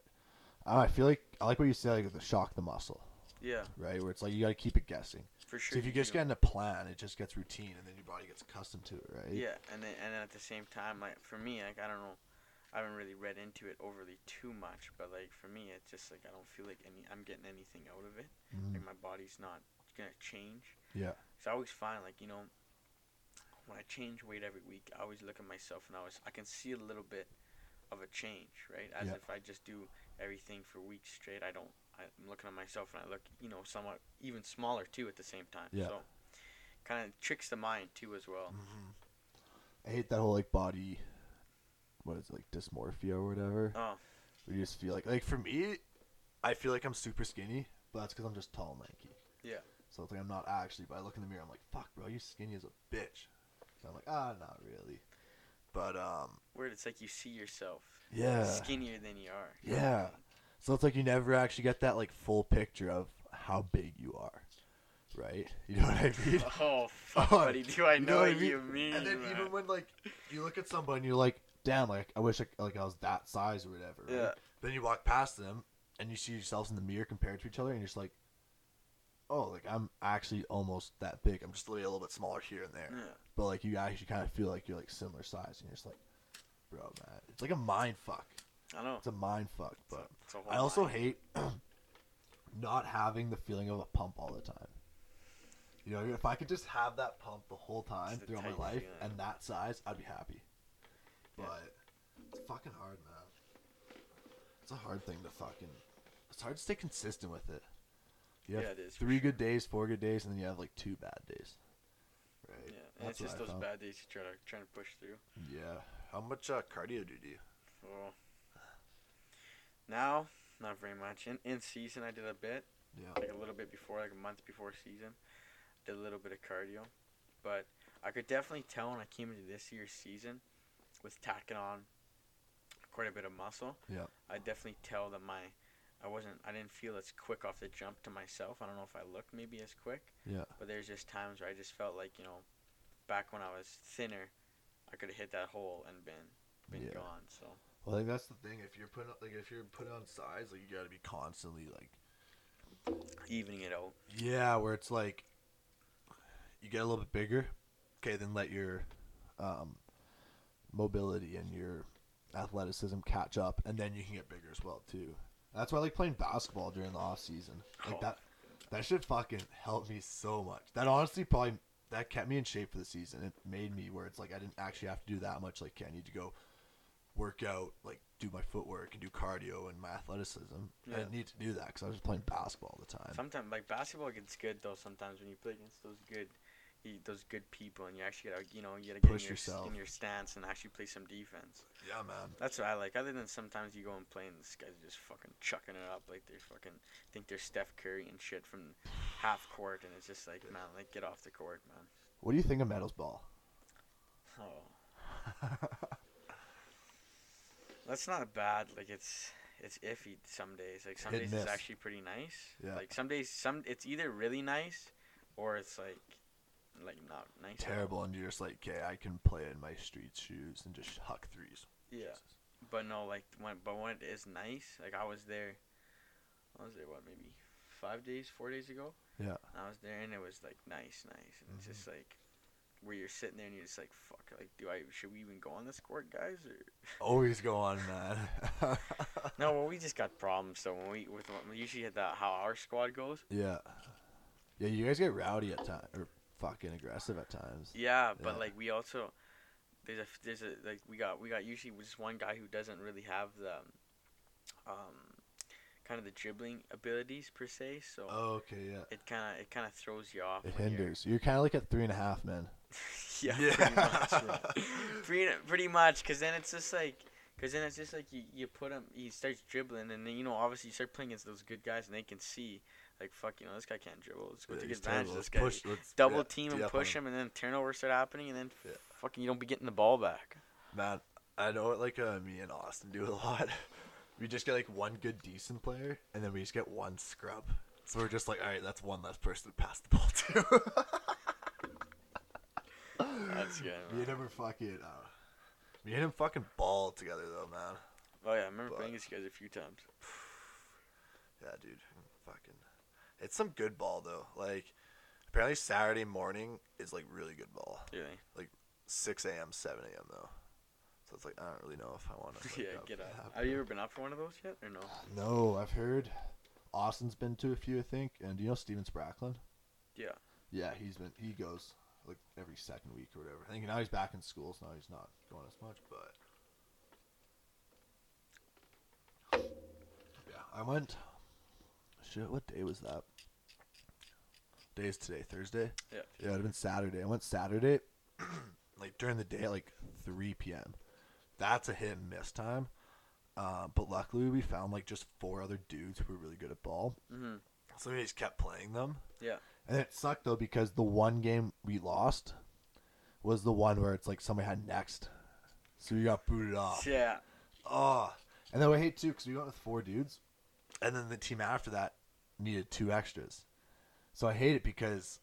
Speaker 1: I, know, I feel like I like what you said, like the shock the muscle,
Speaker 2: Yeah,
Speaker 1: right? Where it's like you got to keep it guessing.
Speaker 2: for sure.
Speaker 1: so if you just
Speaker 2: do.
Speaker 1: get in a plan, it just gets routine, and then your body gets accustomed to it, right?
Speaker 2: Yeah, and then and then at the same time, like for me, like I don't know, I haven't really read into it overly too much, but like for me, it's just like I don't feel like any I'm getting anything out of it.
Speaker 1: Mhm.
Speaker 2: Like my body's not gonna change.
Speaker 1: Yeah.
Speaker 2: So I always find like you know, when I change weight every week, I always look at myself and I always I can see a little bit of a change, right? As
Speaker 1: Yeah.
Speaker 2: if I just do everything for weeks straight, I don't. I'm looking at myself and I look, you know, somewhat even smaller too at the same time.
Speaker 1: Yeah.
Speaker 2: So, kind of tricks the mind too as well. Mm-hmm.
Speaker 1: I hate that whole like body, what is it, like dysmorphia or whatever.
Speaker 2: Oh,
Speaker 1: Where you just feel like like for me, I feel like I'm super skinny, but that's because I'm just tall and lanky.
Speaker 2: Yeah.
Speaker 1: So it's like I'm not actually. But I look in the mirror, I'm like, fuck, bro, you skinny as a bitch. I'm like, ah, not really. But um,
Speaker 2: where it's like you see yourself
Speaker 1: yeah,
Speaker 2: skinnier than you are.
Speaker 1: yeah. So it's like you never actually get that like full picture of how big you are, right? You know what I mean?
Speaker 2: Oh fuck,
Speaker 1: Oh,
Speaker 2: buddy! Do I know,
Speaker 1: know what
Speaker 2: what you mean?
Speaker 1: and then
Speaker 2: man.
Speaker 1: even when like you look at somebody and you're like, damn, like I wish I, like I was that size or whatever. right?
Speaker 2: Yeah.
Speaker 1: Then you walk past them and you see yourselves in the mirror compared to each other, and you're just like, oh, like I'm actually almost that big. I'm just a little bit smaller here and there.
Speaker 2: Yeah.
Speaker 1: But like you actually kind of feel like you're like similar size, and you're just like, bro, man, it's like a mind fuck.
Speaker 2: I know.
Speaker 1: It's a mind fuck. But
Speaker 2: it's a whole
Speaker 1: I also
Speaker 2: mind.
Speaker 1: hate not having the feeling of a pump all the time. You know, if I could just have that pump the whole time
Speaker 2: the
Speaker 1: throughout my life
Speaker 2: feeling.
Speaker 1: and that size, I'd be happy.
Speaker 2: Yeah.
Speaker 1: But it's fucking hard, man. It's a hard thing to fucking. It's hard to stay consistent with it. You have
Speaker 2: Yeah, it is,
Speaker 1: three good days, four good days, and then you have like two bad days. Right.
Speaker 2: Yeah, and it's just
Speaker 1: I
Speaker 2: those
Speaker 1: found.
Speaker 2: bad days you try to trying to push through.
Speaker 1: Yeah. How much uh, cardio do you do?
Speaker 2: Oh. Now, not very much. In in season, I did a bit,
Speaker 1: Yeah.
Speaker 2: like a little bit before, like a month before season. Did a little bit of cardio, but I could definitely tell when I came into this year's season, with tacking on quite a bit of muscle.
Speaker 1: Yeah.
Speaker 2: I definitely tell that my, I wasn't, I didn't feel as quick off the jump to myself. I don't know if I looked maybe as quick,
Speaker 1: Yeah.
Speaker 2: but there's just times where I just felt like you know, back when I was thinner, I could have hit that hole and been been
Speaker 1: Yeah.
Speaker 2: gone. So.
Speaker 1: Well, I think that's the thing. If you're putting like if you're putting on size, like you got to be constantly like
Speaker 2: evening it out.
Speaker 1: yeah, where it's like you get a little bit bigger, okay, then let your um, mobility and your athleticism catch up, and then you can get bigger as well too. That's why I like playing basketball during the off season. Like
Speaker 2: Oh.
Speaker 1: that, that should fucking help me so much. That honestly probably that kept me in shape for the season. It made me where it's like I didn't actually have to do that much. Like, okay, I need to go work out, like do my footwork and do cardio and my athleticism. I didn't need to do that because I was just playing basketball all the time.
Speaker 2: Sometimes like basketball gets good though. Sometimes when you play against those good, you, those good people, and you actually gotta you know you gotta get
Speaker 1: Push
Speaker 2: in your,
Speaker 1: yourself.
Speaker 2: in your stance and actually play some defense.
Speaker 1: yeah, man.
Speaker 2: That's what I like. Other than sometimes you go and play and this guy's just fucking chucking it up like they're fucking think they're Steph Curry and shit from half court, and it's just like man, like get off the court, man.
Speaker 1: What do you think of Meadows ball?
Speaker 2: Oh, that's not bad. Like it's it's iffy some days. Like some
Speaker 1: Hit
Speaker 2: days
Speaker 1: and
Speaker 2: it's actually pretty nice.
Speaker 1: Yeah.
Speaker 2: Like some days some it's either really nice or it's like like not nice.
Speaker 1: Terrible, and you're just like, okay, I can play in my street shoes and just huck threes.
Speaker 2: Yeah. But no, like when but when it is nice, like I was there. I was there what maybe five days, four days ago.
Speaker 1: Yeah.
Speaker 2: I was there and it was like nice, nice, and it's mm-hmm. just like where you're sitting there and you're just like fuck, like do I should we even go on this court, guys? Or
Speaker 1: Always go on, man.
Speaker 2: no, well we just got problems. So when we with we usually hit that how our squad goes.
Speaker 1: yeah. Yeah, you guys get rowdy at times, or fucking aggressive at times.
Speaker 2: Yeah, but
Speaker 1: Yeah.
Speaker 2: like we also there's a there's a like we got we got usually just one guy who doesn't really have the um kind of the dribbling abilities per se. So
Speaker 1: Oh, okay, yeah.
Speaker 2: it kind of it kind of throws you off.
Speaker 1: It
Speaker 2: when you're-
Speaker 1: hinders. You're kind of like at three and a half, man.
Speaker 2: yeah,
Speaker 1: Yeah.
Speaker 2: pretty much. Yeah. pretty, pretty much, because then it's just like, because then it's just like you, you put him, he starts dribbling, and then you know obviously you start playing against those good guys, and they can see like fuck, you know this guy can't dribble. Let's go
Speaker 1: Yeah,
Speaker 2: take advantage of
Speaker 1: Let's
Speaker 2: this guy.
Speaker 1: push- let's-
Speaker 2: Double
Speaker 1: yeah,
Speaker 2: team and push him, and then turnovers start happening, and then
Speaker 1: Yeah.
Speaker 2: fucking you don't be getting the ball back.
Speaker 1: Man, I know what like uh, me and Austin do a lot. We just get like one good decent player, and then we just get one scrub. So we're just like, all right, that's one less person to pass the ball to.
Speaker 2: That's good.
Speaker 1: me and him are fucking. Uh, me and him fucking ball together though, man.
Speaker 2: Oh yeah, I remember
Speaker 1: But-
Speaker 2: playing against you guys a few times.
Speaker 1: Yeah, dude, fucking. It's some good ball though. Like, apparently Saturday morning is like really good ball.
Speaker 2: Really?
Speaker 1: Like 6 a.m., 7 a.m. though. So it's like I don't really know if I want to.
Speaker 2: yeah, get up. Have you ever been up for one of those yet, or no?
Speaker 1: Ah, no, I've heard. Austin's been to a few, I think, and do you know Steven Sprackland?
Speaker 2: Yeah.
Speaker 1: Yeah, he's been. He goes like every second week or whatever. I think now he's back in school, so now he's not going as much. But yeah, I went. Shit, what day was that? Day is today, Thursday.
Speaker 2: Yeah.
Speaker 1: Yeah, it'd have been Saturday. I went Saturday, like during the day, at like 3 p.m. That's a hit and miss time. Uh, but luckily, we found like just four other dudes who were really good at ball.
Speaker 2: Mm-hmm.
Speaker 1: So we just kept playing them.
Speaker 2: Yeah.
Speaker 1: And it sucked though because the one game we lost was the one where it's like somebody had next, so we got booted off.
Speaker 2: Yeah.
Speaker 1: Oh, and then we hate too because we went with four dudes, and then the team after that needed two extras. So I hate it because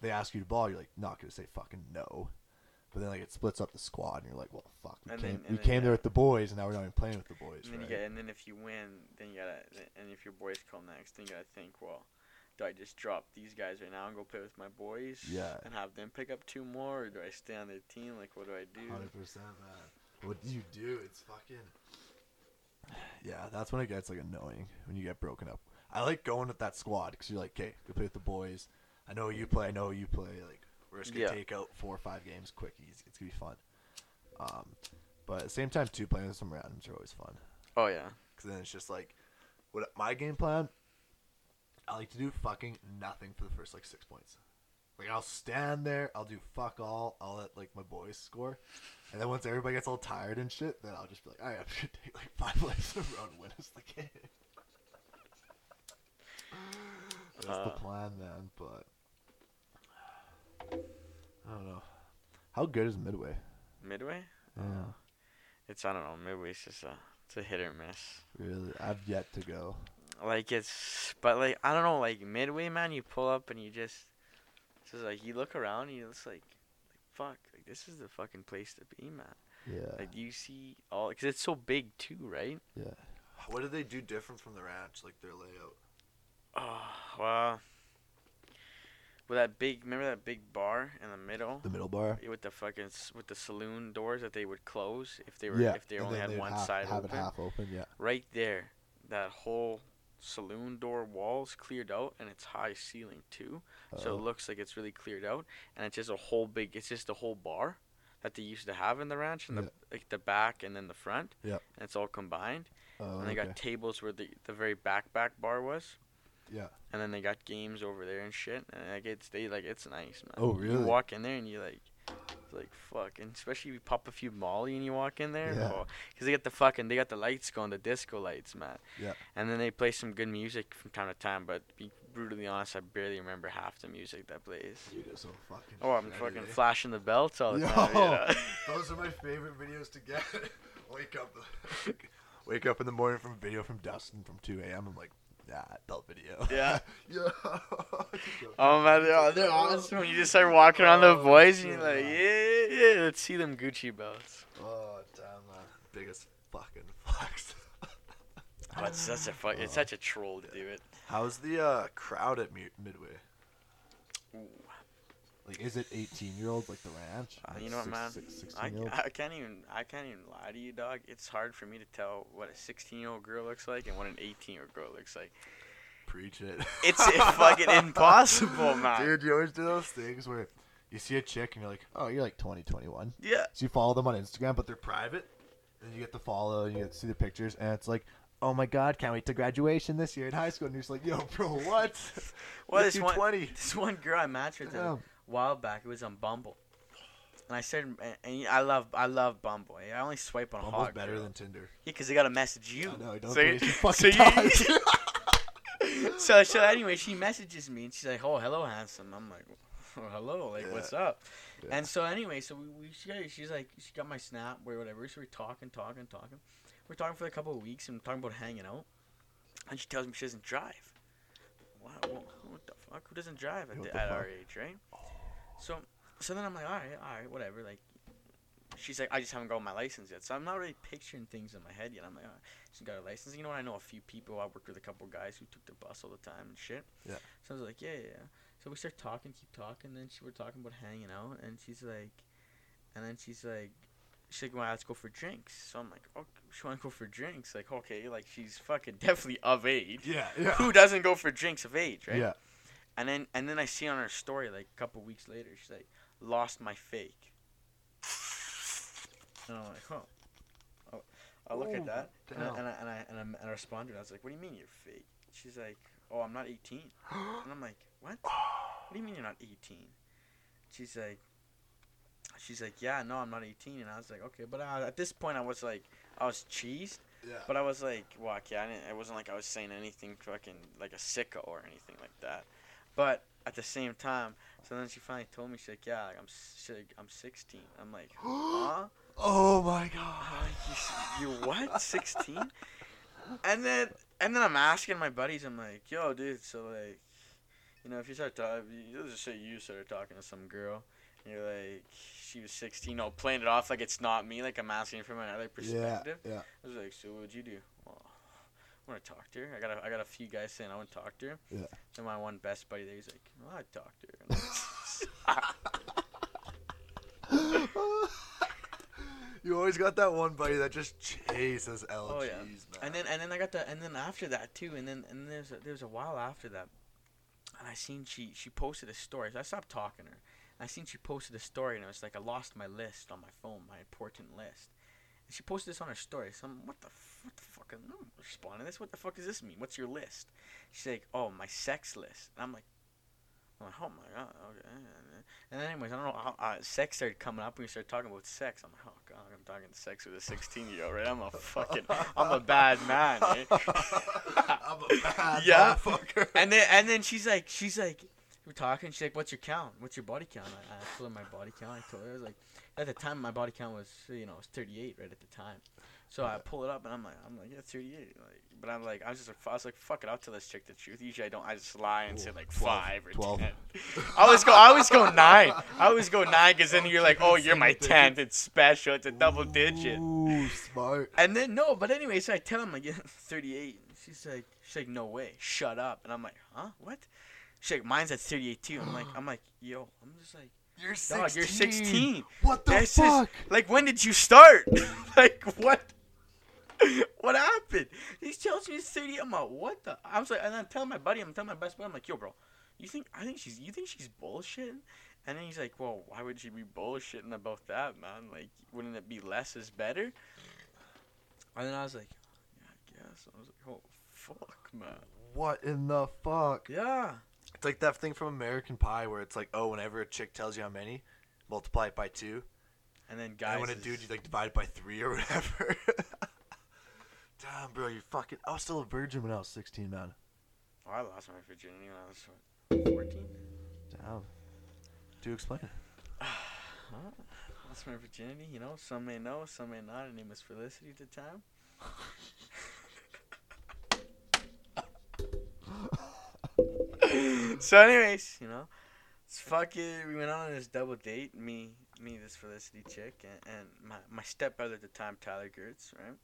Speaker 1: they ask you to ball, you're like not gonna say fucking no, but then like it splits up the squad, and you're like, well, fuck, we
Speaker 2: And
Speaker 1: came
Speaker 2: then-
Speaker 1: we
Speaker 2: then,
Speaker 1: came there with the boys, and now we're not even playing with the boys.
Speaker 2: And then
Speaker 1: right?
Speaker 2: you get, and then if you win, then you gotta, and if your boys come next, then you gotta think, well, do I just drop these guys right now and go play with my boys?
Speaker 1: Yeah.
Speaker 2: And have them pick up two more, or do I stay on their team? Like, what do I do?
Speaker 1: Hundred percent, man. What do you do? It's fucking. Yeah, that's when it gets like annoying when you get broken up. I like going with that squad because you're like, okay, we play with the boys. I know you play. I know you play. Like we're just gonna
Speaker 2: Yeah.
Speaker 1: take out four or five games quick, easy. It's gonna be fun. Um, but at the same time, too, playing with some randoms are always fun
Speaker 2: Oh yeah.
Speaker 1: because then it's just like, what my game plan. I like to do fucking nothing for the first like six points. Like I'll stand there, I'll do fuck all, I'll let like my boys score, and then once everybody gets all tired and shit, then I'll just be like, all right, I'm gonna take like five plays in a row to win us the game. That's the
Speaker 2: Uh.
Speaker 1: plan, man. But I don't know. How good is Midway?
Speaker 2: Midway.
Speaker 1: Yeah,
Speaker 2: It's I don't know. Midway's just a, it's a hit or miss.
Speaker 1: really. I've yet to go.
Speaker 2: Like it's, but like I don't know. Like Midway, man, you pull up and you just, it's just like you look around and you just like, like fuck, like this is the fucking place to be, man.
Speaker 1: Yeah,
Speaker 2: Like you see all, cause it's so big too, right?
Speaker 1: yeah. What did they do different from the ranch? Like their layout?
Speaker 2: Oh well. With that big, remember that big bar in the middle
Speaker 1: The middle bar.
Speaker 2: with the fucking with the saloon doors that they would close if they were
Speaker 1: yeah,
Speaker 2: if they
Speaker 1: and
Speaker 2: only had one
Speaker 1: half,
Speaker 2: side
Speaker 1: have
Speaker 2: open.
Speaker 1: it half open. Yeah.
Speaker 2: Right there, that whole saloon door walls cleared out and it's high ceiling too, so
Speaker 1: Oh.
Speaker 2: it looks like it's really cleared out and it's just a whole big. It's just a whole bar that they used to have in the ranch and
Speaker 1: Yeah.
Speaker 2: the like the back and then the front.
Speaker 1: yeah
Speaker 2: And it's all combined.
Speaker 1: Oh,
Speaker 2: and they
Speaker 1: okay.
Speaker 2: got tables where the the very back back bar was.
Speaker 1: Yeah.
Speaker 2: And then they got games over there and shit. And like it's they like it's nice, man.
Speaker 1: Oh, really?
Speaker 2: You walk in there and you like, it's like fuck, and especially if you pop a few Molly and you walk in there,
Speaker 1: Yeah.
Speaker 2: Oh, because they got the fucking they got the lights going, the disco lights, man.
Speaker 1: Yeah.
Speaker 2: And then they play some good music from time to time, but to be brutally honest, I barely remember half the music that plays.
Speaker 1: Dude, so fucking.
Speaker 2: Oh, I'm fucking flashing the belts all the
Speaker 1: Yo.
Speaker 2: time. You know?
Speaker 1: Those are my favorite videos to get. wake up, wake up in the morning from a video from Dustin from 2 a.m. I'm like, nah, belt video.
Speaker 2: Yeah.
Speaker 1: yeah.
Speaker 2: Oh man, they're, they're awesome when you just start walking around the boys and you're like, yeah, yeah, let's see them Gucci belts.
Speaker 1: Oh damn, man. Biggest fucking flex.
Speaker 2: Oh, it's such a fu- it's
Speaker 1: Oh.
Speaker 2: such a troll to do it.
Speaker 1: How's the uh, crowd at Mi- Midway?
Speaker 2: Ooh.
Speaker 1: Like, is it 18 year olds like the ranch?
Speaker 2: Uh,
Speaker 1: Like
Speaker 2: you know what, man?
Speaker 1: six- 16
Speaker 2: I. I can't even I can't even lie to you, dog. It's hard for me to tell what a 16 year old girl looks like and what an 18 year old girl looks like.
Speaker 1: Preach it.
Speaker 2: It's fucking impossible, man.
Speaker 1: Dude, you always do those things where you see a chick and you're like, oh, you're like 20, 21.
Speaker 2: Yeah.
Speaker 1: So you follow them on Instagram, but they're private. And you get to follow, and you get to see the pictures, and it's like, oh my god, can't wait to graduation this year in high school. And you're just like, yo, bro, what?
Speaker 2: Well,
Speaker 1: You're
Speaker 2: this one,
Speaker 1: 20.
Speaker 2: this one girl I matched with a
Speaker 1: Damn.
Speaker 2: While back. It was on Bumble, and I said, And, and I love I love Bumble. I only swipe on
Speaker 1: Bumble's
Speaker 2: hot
Speaker 1: better than Tinder.
Speaker 2: Yeah, because they gotta message you.
Speaker 1: I know, don't
Speaker 2: so,
Speaker 1: your
Speaker 2: so you- so so anyway, she messages me and she's like, "Oh, hello, handsome." I'm like, oh, "Hello, like,
Speaker 1: Yeah.
Speaker 2: what's up?"
Speaker 1: Yeah.
Speaker 2: And so anyway, so we, we she she's like, she got my snap or whatever. So we're talking, talking, talking. We're talking for a couple of weeks and talking about hanging out. And she tells me she doesn't drive. Wow, well, what the fuck? Who doesn't drive at, the,
Speaker 1: the
Speaker 2: at our age, right? Oh. So so then I'm like, all right, all right, whatever. Like, she's like, I just haven't got my license yet, so I'm not really picturing things in my head yet. I'm like, all right, she's got a license. You know what? I know a few people. I worked with a couple guys who took the bus all the time and shit.
Speaker 1: Yeah.
Speaker 2: So I was like, yeah, yeah. yeah. So we start talking, keep talking. Then she, we're talking about hanging out, and she's like, and then she's like, she's like, well, let's go for drinks. So I'm like, oh, she want to go for drinks? Like, okay, like she's fucking definitely of age.
Speaker 1: Yeah, yeah.
Speaker 2: Who doesn't go for drinks of age, right?
Speaker 1: Yeah.
Speaker 2: And then and then I see on her story like a couple weeks later, she's like, lost my fake. And I'm like, huh. Oh. I look at that and I, and I and I and I, and I respond to her. I was like, "What do you mean you're fake?" She's like, "Oh, I'm not 18." And I'm like, "What? What do you mean you're not 18?" She's like, "She's like, yeah, no, I'm not 18." And I was like, "Okay," but uh, at this point, I was like, I was cheesed,
Speaker 1: Yeah.
Speaker 2: but I was like, "Well, okay, I didn't. It wasn't like I was saying anything fucking like a sicko or anything like that." But at the same time, so then she finally told me, she's like, "Yeah, like, I'm she's like, I'm 16." I'm like, "Huh?"
Speaker 1: oh my god.
Speaker 2: like, you, you what? 16? and then and then I'm asking my buddies. I'm like, yo, dude. So like, you know, if you start talking, let's just say you started talking to some girl, and you're like, she was 16. You know, playing it off like it's not me. Like I'm asking from another perspective.
Speaker 1: Yeah, yeah.
Speaker 2: I was like, so what would you do? I want to talk to her. I got a, I got a few guys saying I want to talk to her.
Speaker 1: Yeah.
Speaker 2: And my one best buddy there, he's like, well, I'd talk to her.
Speaker 1: You always got that one buddy that just chases LGs,
Speaker 2: Oh, yeah.
Speaker 1: man.
Speaker 2: And then and then I got the and then after that too, and then and there's a, there was a while after that, and I seen she she posted a story. So I stopped talking to her. I seen she posted a story, and it was like I lost my list on my phone, my important list. She posted this on her story. So I'm what the what the fuck? I'm not responding to this. What the fuck does this mean? What's your list? She's like, oh, my sex list. And I'm like. I'm like, oh my god, okay. And then anyways, I don't know how uh, sex started coming up. We started talking about sex. I'm like, oh god, I'm talking sex with a 16 year old, right? I'm a fucking, I'm a bad man. Eh?
Speaker 1: I'm a bad
Speaker 2: Yeah.
Speaker 1: motherfucker.
Speaker 2: and then and then she's like, she's like, we're talking. She's like, what's your count? What's your body count? I, I told her my body count. I told her I was like, at the time my body count was you know it was 38 right at the time. So I pull it up and I'm like, I'm like, yeah, 38. Like, but I'm like, I was just like, I was like, fuck it, I'll tell this chick the truth. Usually I don't. I just lie and say like
Speaker 1: 12,
Speaker 2: five or
Speaker 1: 12.
Speaker 2: ten. I always go, I always go nine. I always go nine because then you're like, oh, you're my tenth. It's special. It's a double digit.
Speaker 1: Ooh, smart.
Speaker 2: And then no, but anyway, so I tell him like yeah, 38. She's like, she's like, no way, shut up. And I'm like, huh, what? Like, mine's at 38 too. I'm like, I'm like, yo, I'm just like,
Speaker 1: You're 16.
Speaker 2: dog, you're 16.
Speaker 1: What the
Speaker 2: This is-
Speaker 1: fuck?
Speaker 2: Like, when did you start? like, what? what happened? He tells me it's 30. I'm like, what the? I was like, and I'm telling my buddy, I'm telling my best buddy, I'm like, yo, bro, you think I think she's you think she's bullshitting? And then he's like, well, why would she be bullshitting about that, man? Like, wouldn't it be less is better? And then I was like, yeah, I guess. I was like, oh, fuck, man.
Speaker 1: What in the fuck?
Speaker 2: Yeah.
Speaker 1: It's like that thing from American Pie where it's like, oh, whenever a chick tells you how many, multiply it by two.
Speaker 2: And then guys.
Speaker 1: and when a dude, you like divide it by three or whatever. Damn, bro, you fucking. I was still a virgin when I was 16, man.
Speaker 2: Oh, I lost my virginity when I was what, 14.
Speaker 1: Damn. Do explain it.
Speaker 2: Huh? Lost my virginity, you know. Some may know, some may not. Her name was Felicity at the time. so, anyways, you know, it's fucking. We went on this double date. Me, me, this Felicity chick, and, and my my stepbrother at the time, Tyler Gertz, right?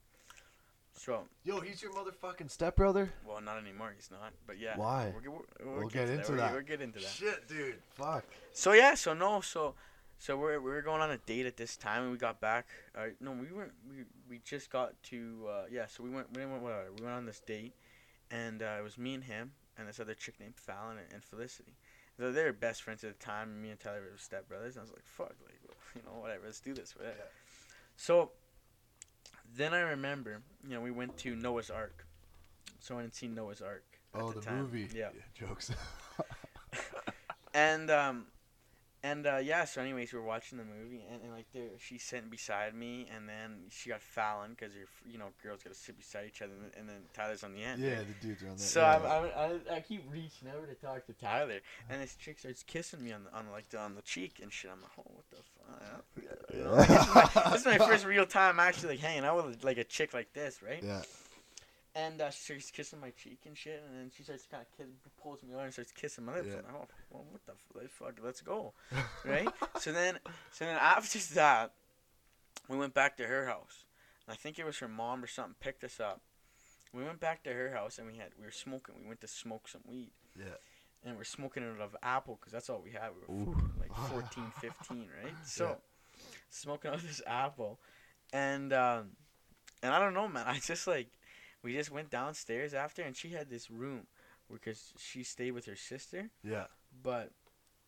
Speaker 2: So,
Speaker 1: Yo, he's your motherfucking stepbrother?
Speaker 2: well, not anymore. He's not. But yeah.
Speaker 1: Why?
Speaker 2: We'll, get- we'll,
Speaker 1: We'll get
Speaker 2: to
Speaker 1: into
Speaker 2: We'll
Speaker 1: that.
Speaker 2: get- We'll get into that.
Speaker 1: Shit, dude. Fuck.
Speaker 2: So yeah, so no, so so we're we were going on a date at this time, and we got back. Uh, no, we weren't. We we just got to uh, yeah. So we went we went whatever. We went on this date, and uh, it was me and him and this other chick named Fallon and, and Felicity. So they were best friends at the time. And me and Tyler were stepbrothers. And I was like, fuck, like you know whatever. Let's do this. Whatever.
Speaker 1: Yeah.
Speaker 2: So then I remember, you know, we went to Noah's Ark. So I and seen Noah's Ark. at
Speaker 1: Oh,
Speaker 2: the
Speaker 1: the,
Speaker 2: time.
Speaker 1: movie.
Speaker 2: Yeah.
Speaker 1: Jokes.
Speaker 2: and um and uh yeah so anyways we were watching the movie and, and like there she's sitting beside me and then she got Fallon because you're you know girls gotta sit beside each other and, and then Tyler's on the end
Speaker 1: yeah, the dudes are on there.
Speaker 2: so
Speaker 1: yeah.
Speaker 2: I'm, I'm, I, I keep reaching over to talk to Tyler and this chick starts kissing me on the on like the, on the cheek and shit I'm like oh what the fuck you know, like, this, is my, this is my first real time actually like hanging out with like a chick like this right
Speaker 1: Yeah.
Speaker 2: And uh, she starts kissing my cheek and shit, and then she starts kind of kiss, pulls me over and starts kissing my lips.
Speaker 1: Yeah.
Speaker 2: I'm like, well, what the f- fuck, let's go, right? so then, so then after that, we went back to her house. And I think it was her mom or something picked us up. We went back to her house and we had we were smoking. We went to smoke some weed.
Speaker 1: Yeah.
Speaker 2: And we're smoking it out of apple because that's all we had. We were
Speaker 1: Ooh.
Speaker 2: like 14, 15, right? So,
Speaker 1: Yeah.
Speaker 2: smoking out this apple, and um, and I don't know, man. I just like we just went downstairs after, and she had this room because she stayed with her sister,
Speaker 1: Yeah.
Speaker 2: but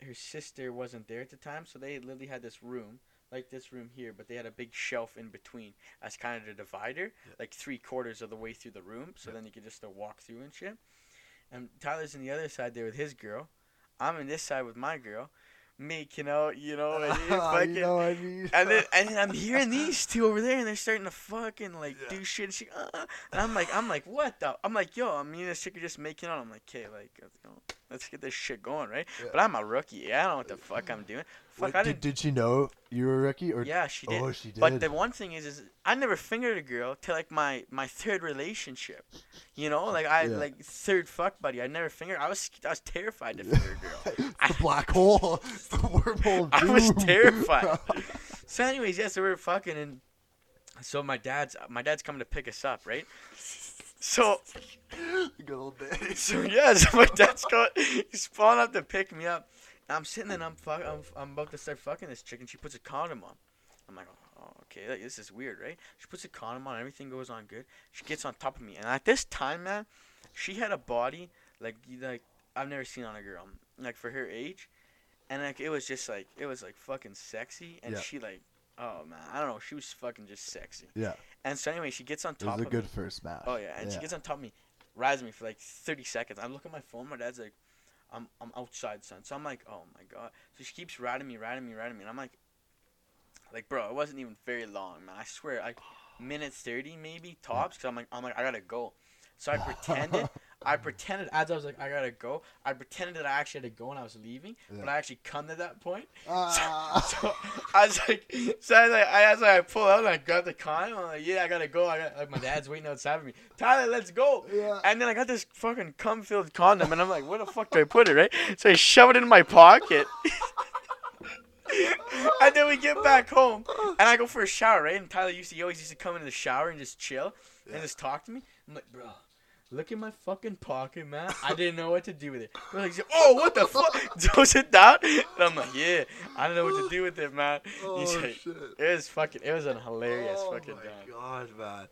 Speaker 2: her sister wasn't there at the time, so they literally had this room like this room here, but they had a big shelf in between as kind of the divider,
Speaker 1: Yeah.
Speaker 2: like three quarters of the way through the room, so
Speaker 1: Yeah.
Speaker 2: then you could just uh, walk through and shit. And Tyler's in the other side there with his girl. I'm in this side with my girl, making out, you know, and fucking.
Speaker 1: you know what I mean?
Speaker 2: And then, and then I'm hearing these two over there, and they're starting to fucking like
Speaker 1: Yeah.
Speaker 2: do shit. And, she, uh, and I'm like, I'm like, what the? I'm like, yo, I mean, this chick are just making out. I'm like, okay, like, let's go, let's get this shit going, right?
Speaker 1: Yeah.
Speaker 2: But I'm a rookie. Yeah, I don't know what the fuck I'm doing. Fuck,
Speaker 1: Wait,
Speaker 2: I
Speaker 1: did,
Speaker 2: didn't.
Speaker 1: did she know you were a rookie or?
Speaker 2: Yeah, she did.
Speaker 1: Oh, she did.
Speaker 2: But the one thing is, is I never fingered a girl till like my my third relationship. You know, like I
Speaker 1: Yeah.
Speaker 2: like third fuck buddy. I never fingered. I was I was terrified to finger a girl.
Speaker 1: the black hole. It's the wormhole.
Speaker 2: I was terrified. so, anyways, yes, so we were fucking, and so my dad's my dad's coming to pick us up, right? So,
Speaker 1: Good old
Speaker 2: so yeah, so my dad's got he's falling up to pick me up. And I'm sitting there, and I'm fuck, I'm, I'm about to start fucking this chick, and she puts a condom on. I'm like, oh, okay, like, this is weird, right? She puts a condom on, everything goes on good. She gets on top of me, and at this time, man, she had a body like you- like I've never seen on a girl, like for her age, and like it was just like it was like fucking sexy, and
Speaker 1: Yeah.
Speaker 2: she like, oh man, I don't know, she was fucking just sexy.
Speaker 1: Yeah,
Speaker 2: And so anyway, she gets on top.
Speaker 1: it was a
Speaker 2: of
Speaker 1: good
Speaker 2: me.
Speaker 1: first match.
Speaker 2: Oh yeah, and she gets on top of me, rides me for like 30 seconds. I look at my phone. My dad's like, "I'm I'm outside, son." So I'm like, "Oh my god!" So she keeps riding me, riding me, riding me, and I'm like, like, bro, it wasn't even very long, man. I swear, like minutes 30 maybe tops. Cause I'm like, I'm like, I gotta go. So I pretended, I pretended as I was like, I gotta go. I pretended that I actually had to go and I was leaving, but I actually come to that point.
Speaker 1: Ah.
Speaker 2: So I was like, so I was like, I was like, I pull out and I grab the condom. I'm like, yeah, I gotta go. I got like my dad's waiting outside for me. Tyler, let's go.
Speaker 1: yeah.
Speaker 2: And then I got this fucking cum filled condom, and I'm like, where the fuck do I put it, right? So I shove it in my pocket. and then we get back home, and I go for a shower, right? And Tyler used to, he always used to come into the shower and just chill
Speaker 1: Yeah.
Speaker 2: and just talk to me. I'm like, bro, look in my fucking pocket, man. I didn't know what to do with it. We're like, oh, what the fuck? Throws it down. And I'm like, yeah, I don't know what to do with it, man.
Speaker 1: Oh shit.
Speaker 2: it was fucking, it was a hilarious
Speaker 1: oh
Speaker 2: fucking time.
Speaker 1: Oh, my god, man.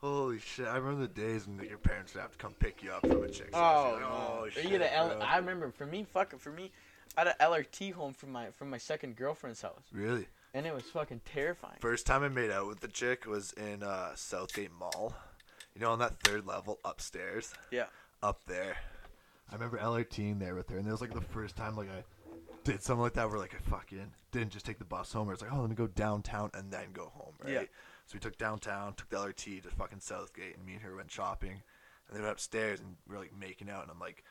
Speaker 1: Holy shit! I remember the days when your parents would have to come pick you up from a chick's
Speaker 2: Oh,
Speaker 1: house. You're like, oh shit!
Speaker 2: a L-
Speaker 1: bro."
Speaker 2: I remember for me, fucking for me, I had an LRT home from my from my second girlfriend's house,
Speaker 1: Really?
Speaker 2: and it was fucking terrifying.
Speaker 1: First time I made out with the chick was in uh, Southgate Mall. You know, on that third level upstairs.
Speaker 2: Yeah.
Speaker 1: Up there. I remember LRTing there with her, and it was like the first time like I did something like that where like I fucking didn't just take the bus home. It's like, oh, let me go downtown and then go home, right?
Speaker 2: Yeah.
Speaker 1: So we took downtown, took the LRT to fucking Southgate, and me and her went shopping, and then went upstairs and we are like making out, and I'm like,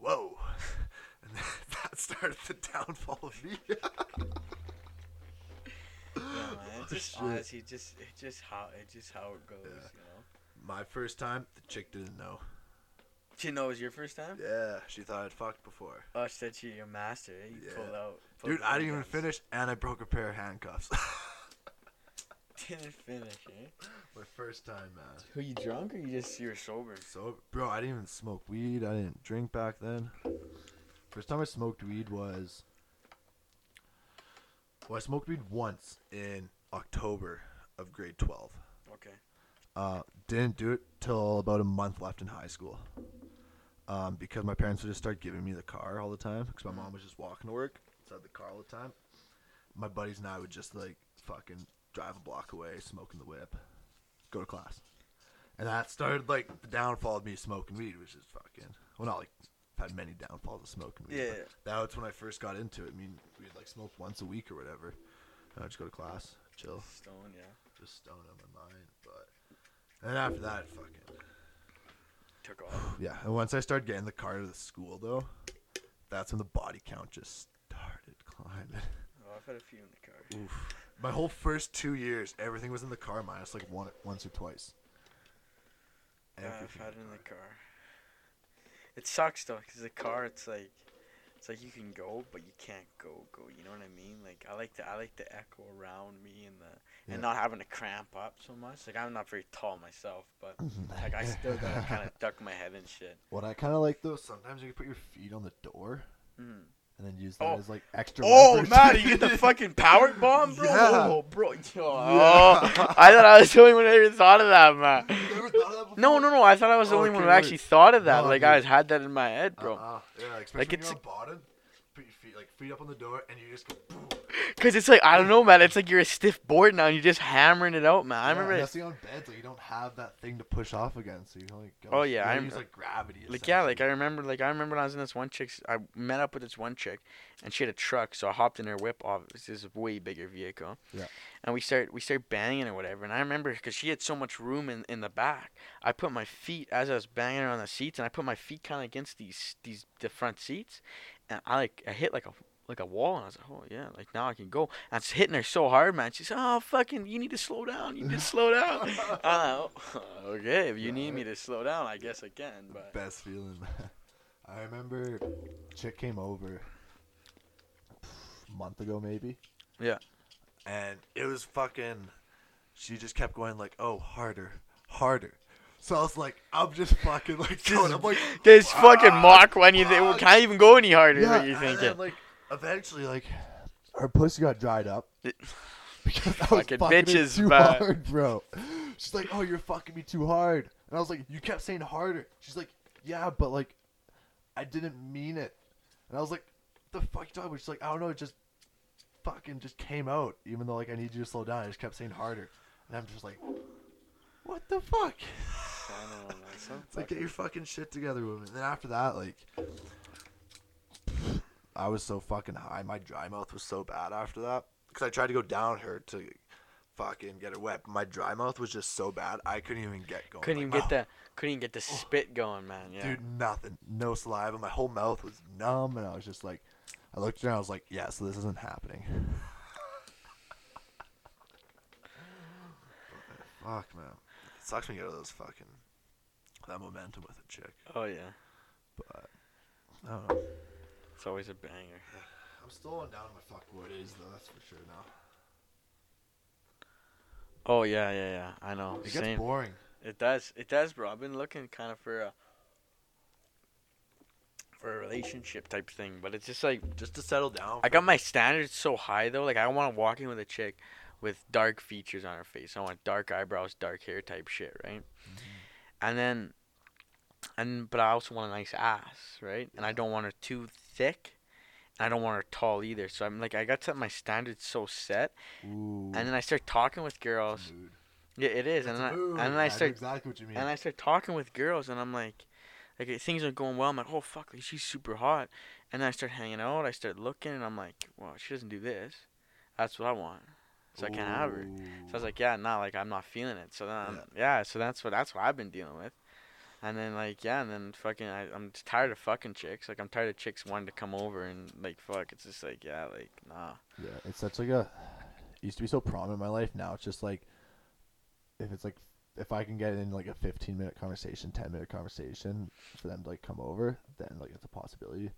Speaker 1: whoa, and that started the downfall of me.
Speaker 2: Yeah, man. It's
Speaker 1: Oh,
Speaker 2: just
Speaker 1: shit.
Speaker 2: honestly, just it just how it just how it goes,
Speaker 1: Yeah.
Speaker 2: you know.
Speaker 1: My first time, the chick didn't know.
Speaker 2: Did you know it was your first time?
Speaker 1: Yeah, she thought I'd fucked before.
Speaker 2: Oh, she said she your master. You
Speaker 1: Yeah.
Speaker 2: pulled out. pulled
Speaker 1: Dude, I didn't even finish, and I broke a pair of handcuffs.
Speaker 2: Didn't finish, eh?
Speaker 1: My first time, man.
Speaker 2: Who you drunk or you just you were sober?
Speaker 1: So, bro, I didn't even smoke weed. I didn't drink back then. First time I smoked weed was. Well, I smoked weed once in October of grade 12.
Speaker 2: Okay.
Speaker 1: Uh, didn't do it till about a month left in high school. Um, because my parents would just start giving me the car all the time. Because my mom was just walking to work inside the car all the time. My buddies and I would just like fucking drive a block away, smoking the whip, go to class. And that started like the downfall of me smoking weed, which is fucking well, not like I've had many downfalls of smoking weed.
Speaker 2: Yeah.
Speaker 1: That was when I first got into it. I mean, we'd like smoke once a week or whatever. And I'd just go to class, chill
Speaker 2: Stone, yeah.
Speaker 1: just stone on my mind. And after that, it fucking
Speaker 2: Took off.
Speaker 1: yeah. And once I started getting the car to the school, though, that's when the body count just started climbing.
Speaker 2: Oh, I've had a few in the car.
Speaker 1: Oof. My whole first two years, everything was in the car minus like one once or twice.
Speaker 2: Yeah, I've had it
Speaker 1: in the
Speaker 2: car. It sucks though, cause the car, it's like, it's like you can go, but you can't go, go. You know what I mean? Like I like to I like the echo around me and the
Speaker 1: Yeah.
Speaker 2: and not having to cramp up so much. Like I'm not very tall myself, but like I still gotta kind of duck my head and shit.
Speaker 1: What I kind of like though, sometimes you can put your feet on the door
Speaker 2: Mm.
Speaker 1: And then use that
Speaker 2: Oh.
Speaker 1: as like extra.
Speaker 2: Oh
Speaker 1: leverage.
Speaker 2: man, you get the fucking power bomb, bro.
Speaker 1: Yeah.
Speaker 2: Oh, bro. Oh, I thought I was the only one that even thought of that, man.
Speaker 1: You never thought of that before?
Speaker 2: No, no, no. I thought I was the oh, only
Speaker 1: Okay,
Speaker 2: one who
Speaker 1: wait.
Speaker 2: actually thought of that.
Speaker 1: No,
Speaker 2: like
Speaker 1: dude.
Speaker 2: I had that in my head, bro.
Speaker 1: Uh-uh. Yeah, like, especially
Speaker 2: Like,
Speaker 1: when
Speaker 2: it's
Speaker 1: you're on bottom, put your feet like like feet up on the door, and you just go. Boom.
Speaker 2: Cause it's like I don't know, man. It's like you're a stiff board now, and you're just hammering it out, man. I
Speaker 1: Yeah,
Speaker 2: remember.
Speaker 1: and
Speaker 2: it-
Speaker 1: that's the on beds, like you don't have that thing to push off against, so you can like. Go,
Speaker 2: Oh, yeah, I'm-
Speaker 1: use like gravity.
Speaker 2: Like yeah, like I remember, like I remember when I was in this one chick's. I met up with this one chick, and she had a truck, so I hopped in her whip. Off this is a way bigger vehicle.
Speaker 1: Yeah.
Speaker 2: And we start we start banging or whatever, and I remember because she had so much room in in the back. I put my feet as I was banging her on the seats, and I put my feet kind of against these these the front seats, and I like I hit like a like a wall, and I was like, oh yeah, like now I can go. And it's hitting her so hard, man. She's oh fucking, you need to slow down. You need to slow down. Oh, okay, if you need me to slow down, I guess I can. But
Speaker 1: best feeling. man. I remember, chick came over a month ago maybe.
Speaker 2: Yeah.
Speaker 1: And it was fucking. She just kept going like, "Oh, harder, harder." So I was like, I'm just fucking like going. I'm like,
Speaker 2: This fucking
Speaker 1: "Ah,
Speaker 2: mock when you
Speaker 1: fuck."
Speaker 2: can't even go any harder.
Speaker 1: Yeah,
Speaker 2: what you
Speaker 1: and
Speaker 2: thinking?
Speaker 1: then, like eventually, like her pussy got dried up because I was
Speaker 2: Fucking
Speaker 1: fucking
Speaker 2: bitches,
Speaker 1: too
Speaker 2: man.
Speaker 1: hard, bro. She's like, "Oh, you're fucking me too hard," and I was like, "You kept saying harder." She's like, "Yeah, but like, I didn't mean it," and I was like, "The fuck you talking about?" She's like, "I don't know, it just fucking just came out, even though like I need you to slow down." I just kept saying harder, and I'm just like, "What the fuck?" It's like get your fucking shit together, woman. And then after that, like, I was so fucking high. My dry mouth was so bad after that because I tried to go down her to fucking get her wet. My dry mouth was just so bad I couldn't even get going.
Speaker 2: couldn't even
Speaker 1: Like,
Speaker 2: get the oh. couldn't even get the spit going, man. Yeah.
Speaker 1: Dude, nothing. No saliva. My whole mouth was numb, and I was just like, I looked around. I was like, yeah, so this isn't happening. Fuck, man. It sucks when you get all those fucking that momentum with a chick.
Speaker 2: Oh yeah.
Speaker 1: But I don't know.
Speaker 2: It's always a banger.
Speaker 1: I'm still on down my fuck boys though. That's for sure now.
Speaker 2: Oh yeah, yeah, yeah. I know.
Speaker 1: It gets boring.
Speaker 2: It does. It does, bro. I've been looking kind of for a for a relationship type thing, but it's just like
Speaker 1: Just to settle down.
Speaker 2: I got my standards so high though. Like I don't want to walk in with a chick with dark features on her face. I want dark eyebrows, dark hair type shit, right? Mm-hmm. And then, and but I also want a nice ass, right? And I don't want her too thick, I don't want her tall either. So I'm like, I got set my standards so set,
Speaker 1: Ooh.
Speaker 2: and then I start talking with girls. Yeah, it is, and then I, and then I start
Speaker 1: exactly what you mean.
Speaker 2: and I start talking with girls, and I'm like, like things are going well. I'm like, oh fuck, like she's super hot. And then I start hanging out. I start looking, and I'm like, well, she doesn't do this. That's what I want. So I can't have her. So I was like, yeah, nah, like I'm not feeling it. So then, I'm, yeah. so that's what that's what I've been dealing with. And then like yeah, and then fucking I, I'm tired of fucking chicks. Like I'm tired of chicks wanting to come over and like fuck. It's just like yeah, like nah.
Speaker 1: Yeah, it's such like a. It used to be so prominent in my life. Now it's just like, if it's like, if I can get in like a 15 minute conversation, 10 minute conversation for them to like come over, then like it's a possibility.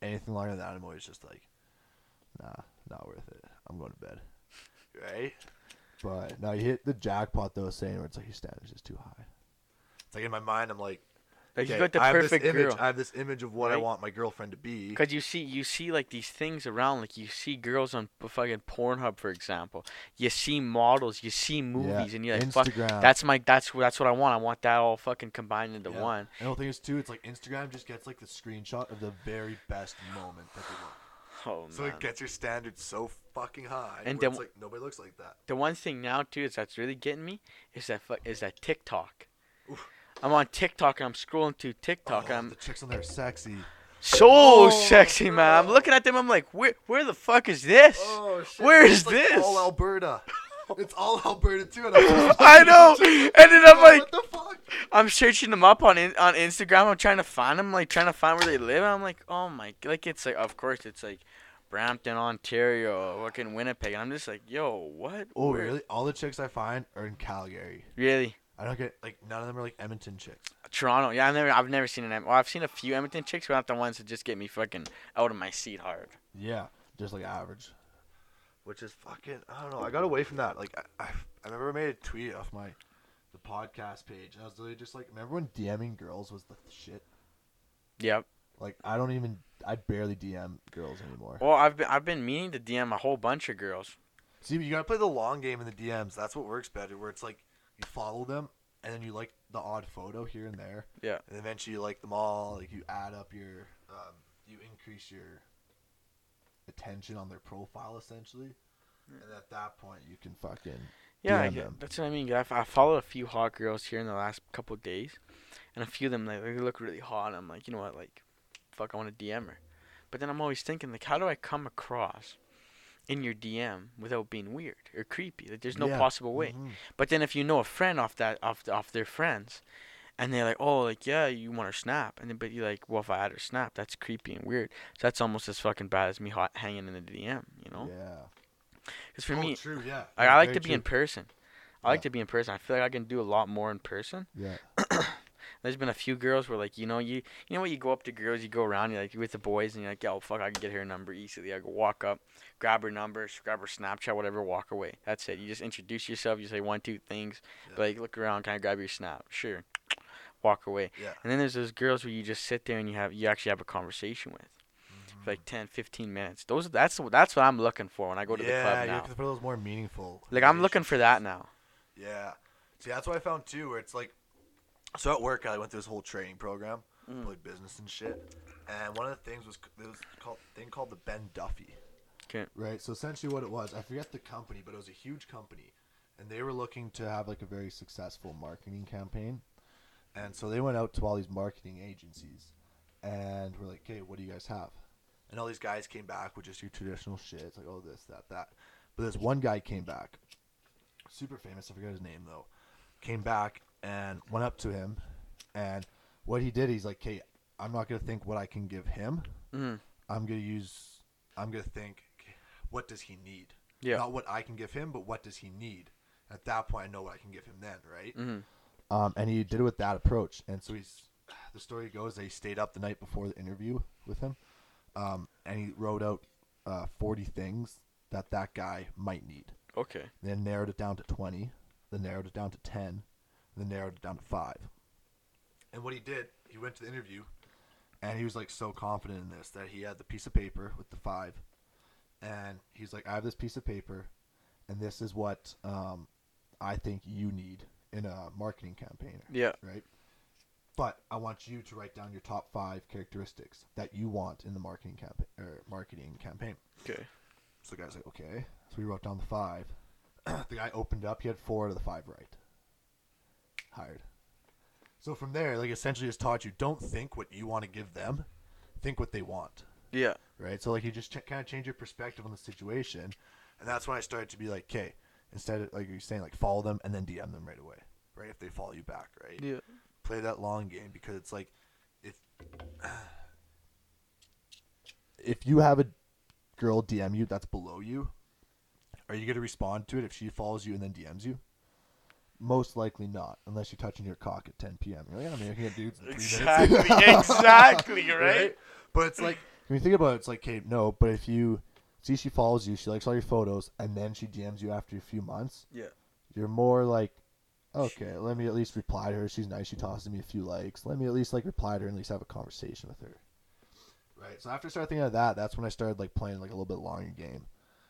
Speaker 1: Anything longer than that, I'm always just like, nah, not worth it. I'm going to bed. Right. But now you hit the jackpot though, saying where it's like your standards is too high. Like in my mind, I'm like,
Speaker 2: Like
Speaker 1: okay,
Speaker 2: you got the
Speaker 1: I have
Speaker 2: perfect
Speaker 1: this image.
Speaker 2: girl.
Speaker 1: I have this image of what I want my girlfriend to be.
Speaker 2: Cause you see, you see like these things around, like you see girls on fucking Pornhub, for example. You see models, you see movies, and you're like, "Fuck, that's my, that's that's what I want. I want that all fucking combined into
Speaker 1: Yeah.
Speaker 2: one."
Speaker 1: And the thing is too, it's like Instagram just gets like the screenshot of the very best moment that they want.
Speaker 2: Oh man.
Speaker 1: So
Speaker 2: man.
Speaker 1: it gets your standards so fucking high.
Speaker 2: And then-
Speaker 1: it's like nobody looks like that.
Speaker 2: the one thing now too is that's really getting me is that is that TikTok.
Speaker 1: Oof.
Speaker 2: I'm on TikTok and I'm scrolling through TikTok
Speaker 1: oh,
Speaker 2: and I'm
Speaker 1: the chicks on there are sexy.
Speaker 2: so
Speaker 1: Oh,
Speaker 2: sexy, man. I'm looking at them. I'm like, where where the fuck is this?
Speaker 1: Oh shit!
Speaker 2: Where
Speaker 1: it's
Speaker 2: is
Speaker 1: like
Speaker 2: this?
Speaker 1: All Alberta. it's all Alberta too. And I'm just
Speaker 2: I know. And then I'm
Speaker 1: Oh,
Speaker 2: like,
Speaker 1: what the fuck?
Speaker 2: I'm searching them up on in, on Instagram. I'm trying to find them, like trying to find where they live. And I'm like, oh my, god, like it's like, of course it's like Brampton, Ontario, fucking Winnipeg. And I'm just like, yo, what?
Speaker 1: Oh
Speaker 2: Where-
Speaker 1: really? All the chicks I find are in Calgary.
Speaker 2: Really?
Speaker 1: I don't get like none of them are like Edmonton chicks.
Speaker 2: Toronto. Yeah, I've never, I've never seen an. Em- Well, I've seen a few Edmonton chicks, but not the ones that just get me fucking out of my seat hard.
Speaker 1: Yeah, just like average. Which is fucking. I don't know. I got away from that. Like I, I, I remember I made a tweet off my, the podcast page, and I was literally just like, remember when DMing girls was the shit?
Speaker 2: Yep.
Speaker 1: Like I don't even. I barely DM girls anymore.
Speaker 2: Well, I've been, I've been meaning to DM a whole bunch of girls.
Speaker 1: See, you gotta play the long game in the DMs. That's what works better. Where it's like you follow them, and then you like the odd photo here and there.
Speaker 2: Yeah.
Speaker 1: And eventually you like them all. Like you add up your, um, you increase your attention on their profile essentially. And at that point, you can fucking
Speaker 2: Yeah,
Speaker 1: DM
Speaker 2: get-
Speaker 1: them.
Speaker 2: that's what I mean. I followed a few hot girls here in the last couple of days, and a few of them like they look really hot. And I'm like, you know what, like, fuck, I want to DM her. But then I'm always thinking, like, how do I come across in your DM without being weird or creepy? Like, there's no
Speaker 1: Yeah.
Speaker 2: possible way.
Speaker 1: Mhm.
Speaker 2: But then if you know a friend off that off off their friends, and they're like, oh, like yeah, you want her snap, and then but you're like, well, if I had her snap, that's creepy and weird. So that's almost as fucking bad as me hot hanging in the DM, you know?
Speaker 1: Yeah.
Speaker 2: Because for
Speaker 1: oh,
Speaker 2: me,
Speaker 1: true. Yeah.
Speaker 2: I, I like
Speaker 1: very
Speaker 2: to be in person. I like to be in person. I feel like I can do a lot more in person.
Speaker 1: Yeah.
Speaker 2: There's been a few girls where like you know you you know when you go up to girls, you go around, you like with the boys, and you're like, yo, fuck, I can get her number easily. I go walk up, grab her number, grab her Snapchat, whatever, walk away. That's it. You just introduce yourself. You say one, two things,
Speaker 1: Yeah.
Speaker 2: like look around, kind of grab your snap, sure, walk away.
Speaker 1: Yeah.
Speaker 2: And then there's those girls where you just sit there and you have you actually have a conversation with
Speaker 1: Mm-hmm.
Speaker 2: like 10, 15 minutes. Those that's that's what I'm looking for when I go to the
Speaker 1: yeah,
Speaker 2: club
Speaker 1: you're
Speaker 2: now.
Speaker 1: looking for those more meaningful.
Speaker 2: Like I'm looking for that now.
Speaker 1: Yeah. See, that's what I found too, where it's like, so at work I went through this whole training program,
Speaker 2: Mm.
Speaker 1: like business and shit, and one of the things was there was called thing called the Ben Duffy.
Speaker 2: 'Kay.
Speaker 1: Right. So essentially, what it was, I forget the company, but it was a huge company, and they were looking to have like a very successful marketing campaign, and so they went out to all these marketing agencies, and were like, "Okay, what do you guys have?" And all these guys came back with just your traditional shit. It's like, oh, this, that, that. But this one guy came back, super famous. I forget his name though. Came back and went up to him, and what he did, he's like, "Okay, I'm not gonna think what I can give him.
Speaker 2: Mhm.
Speaker 1: I'm gonna use. I'm gonna think, what does he need?
Speaker 2: Yeah.
Speaker 1: Not what I can give him, but what does he need? At that point, I know what I can give him then, right?
Speaker 2: Mhm.
Speaker 1: Um, and he did it with that approach. And so he's. The story goes that he stayed up the night before the interview with him, um, and he wrote out uh, 40 things that that guy might need.
Speaker 2: Okay.
Speaker 1: Then narrowed it down to 20. Then narrowed it down to 10. Then narrowed it down to five. And what he did, he went to the interview, and he was like so confident in this that he had the piece of paper with the five, and he's like, I have this piece of paper, and this is what um, I think you need in a marketing campaign,
Speaker 2: Yeah.
Speaker 1: right? But I want you to write down your top five characteristics that you want in the marketing campaign or marketing campaign.
Speaker 2: Okay.
Speaker 1: So the guy's like, okay. So we wrote down the five. the guy opened up. He had four out of the five right. Hired. So from there, like essentially, just taught you don't think what you want to give them, think what they want,
Speaker 2: Yeah.
Speaker 1: right? So like you just ch- kind of change your perspective on the situation, and that's when I started to be like, okay, instead of like you're saying, like follow them and then DM them right away, right? If they follow you back, right?
Speaker 2: Yeah.
Speaker 1: play that long game because it's like if if you have a girl DM you that's below you, are you gonna respond to it if she follows you and then DMs you? Most likely not, unless you're touching your cock at 10 p.m. You're like, oh, I mean, I can get dudes in three
Speaker 2: Exactly.
Speaker 1: minutes.
Speaker 2: exactly. Right.
Speaker 1: But it's like when you think about it, it's like, okay, no. But if you see she follows you, she likes all your photos, and then she DMs you after a few months,
Speaker 2: Yeah.
Speaker 1: you're more like, okay, let me at least reply to her. She's nice. She tosses me a few likes. Let me at least like reply to her and at least have a conversation with her. Right. So after I started thinking of that, that's when I started like playing like a little bit longer game.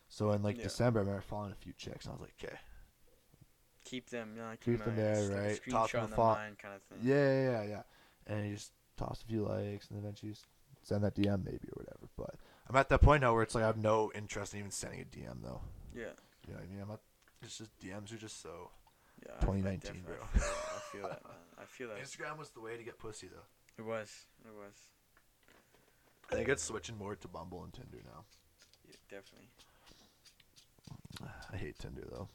Speaker 1: So in like
Speaker 2: Yeah.
Speaker 1: December, I remember following a few chicks. And I was like, okay,
Speaker 2: Keep them. You know,
Speaker 1: Keep
Speaker 2: keep
Speaker 1: them there,
Speaker 2: like
Speaker 1: right. Top
Speaker 2: screenshot
Speaker 1: them
Speaker 2: the mind kind of thing.
Speaker 1: yeah, yeah, yeah, yeah. And you just toss a few likes, and then eventually send that DM maybe or whatever. But I'm at that point now where it's like I have no interest in even sending a DM though.
Speaker 2: Yeah.
Speaker 1: You know what I mean? I'm not. It's just DMs are just so.
Speaker 2: Yeah. I- I
Speaker 1: 2019,
Speaker 2: definitely
Speaker 1: bro.
Speaker 2: feel. I feel that. Man. I feel that.
Speaker 1: Instagram was the way to get pussy though.
Speaker 2: It was. It was.
Speaker 1: I think it's switching more to Bumble and Tinder now.
Speaker 2: Yeah, definitely.
Speaker 1: I hate Tinder though.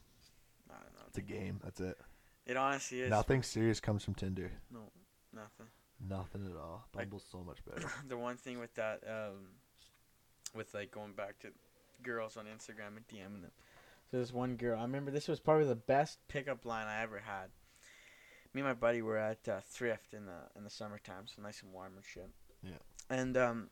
Speaker 2: I don't know.
Speaker 1: It's a game. That's it.
Speaker 2: It honestly is.
Speaker 1: Nothing serious comes from Tinder.
Speaker 2: No. Nothing.
Speaker 1: Nothing at all.
Speaker 2: Like-
Speaker 1: Bumble's so much better.
Speaker 2: the one thing with that, um, with like going back to girls on Instagram and DMing them. So there's one girl. I remember this was probably the best pickup line I ever had. Me and my buddy were at uh, Thrift in the in the summertime, so nice and warm and shit.
Speaker 1: Yeah.
Speaker 2: And um,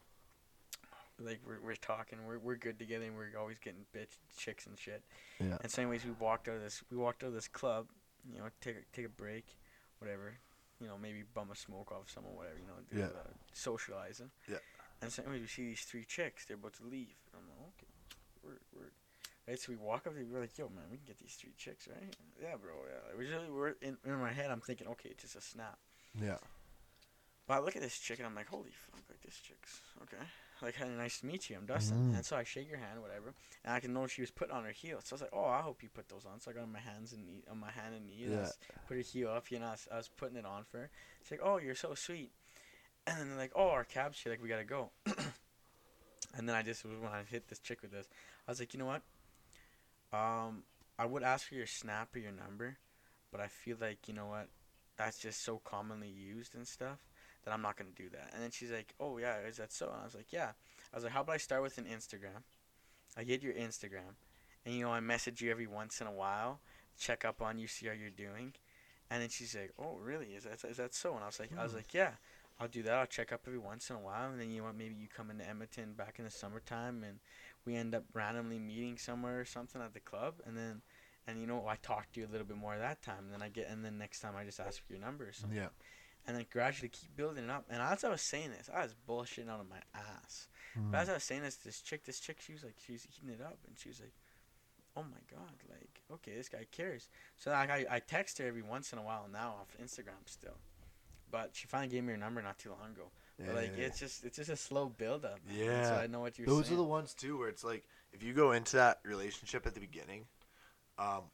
Speaker 2: like we're we're talking, we're we're good together, and we're always getting bitch chicks and shit.
Speaker 1: Yeah.
Speaker 2: And so, anyways, we walked out of this. We walked out of this club. You know, take a, take a break, whatever. You know, maybe bum a smoke off someone, or whatever. You know, do
Speaker 1: Yeah.
Speaker 2: socializing.
Speaker 1: Yeah.
Speaker 2: And so, anyways, we see these three chicks. They're about to leave. I'm like, okay, we're we're. Right, so we walk up. there, We're like, "Yo, man, we can get these three chicks, right?" Yeah, bro. Yeah. Like, we're, just, we're in, in my head. I'm thinking, okay, it's just a snap.
Speaker 1: Yeah.
Speaker 2: But I look at this chick and I'm like, holy fuck, like this chick's okay. Like, hey, nice to meet you. I'm Dustin.
Speaker 1: Mm.
Speaker 2: And so I shake her hand, whatever, and I can know she was putting on her heel. So I was like, oh, I hope you put those on. So I got on my hands and knee, on my hand and knee,
Speaker 1: Yeah.
Speaker 2: put her heel up. You know, I was, I was putting it on for her. She's like, oh, you're so sweet. And then they're like, oh, our cab's here. Like, we gotta go. and then I just when I hit this chick with this, I was like, you know what? Um, I would ask for your snap or your number, but I feel like you know what, that's just so commonly used and stuff that I'm not gonna do that. And then she's like, oh yeah, is that so? And I was like, yeah. I was like, how about I start with an Instagram? I get your Instagram, and you know I message you every once in a while, check up on you, see how you're doing. And then she's like, "Oh, really? Is that is that so?" And I was like, "I was
Speaker 1: Hmm.
Speaker 2: like, yeah, I'll do that. I'll check up every once in a while, and then you know what? Maybe you come into Edmonton back in the summertime, and we end up randomly meeting somewhere or something at the club, and then, and you know, I talk to you a little bit more that time, and then I get, and then next time I just ask for your number or something,
Speaker 1: Yeah.
Speaker 2: And then gradually keep building it up. And as I was saying this, I was bullshitting out of my ass.
Speaker 1: Mm.
Speaker 2: But as I was saying this, this chick, this chick, she was like, she was eating it up, and she was like, "Oh my god, like, okay, this guy cares." So like, I I text her every once in a while now off Instagram still, but she finally gave me her number not too long ago. But like, it's just it's just a slow build up. So
Speaker 1: Yeah.
Speaker 2: I know what you're saying.
Speaker 1: Those
Speaker 2: saying.
Speaker 1: are the ones too where it's like if you go into that relationship at the beginning, um,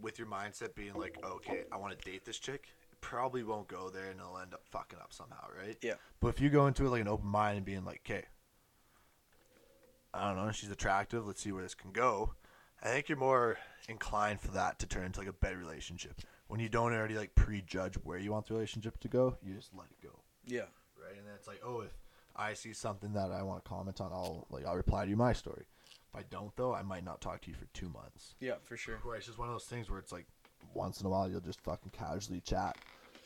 Speaker 1: with your mindset being like, okay, I want to date this chick, probably won't go there and it'll end up fucking up somehow, right?
Speaker 2: Yeah.
Speaker 1: But if you go into it like an open mind and being like, okay, I don't know, she's attractive, let's see where this can go. I think you're more inclined for that to turn into like a better relationship. When you don't already like prejudge where you want the relationship to go, you just let it go
Speaker 2: yeah.
Speaker 1: right? And then it's like, oh, if I see something that I want to comment on, I'll like I'll reply to you my story. If I don't though, I might not talk to you for two months.
Speaker 2: Yeah, for sure.
Speaker 1: Where it's just one of those things where it's like once in a while you'll just fucking casually chat,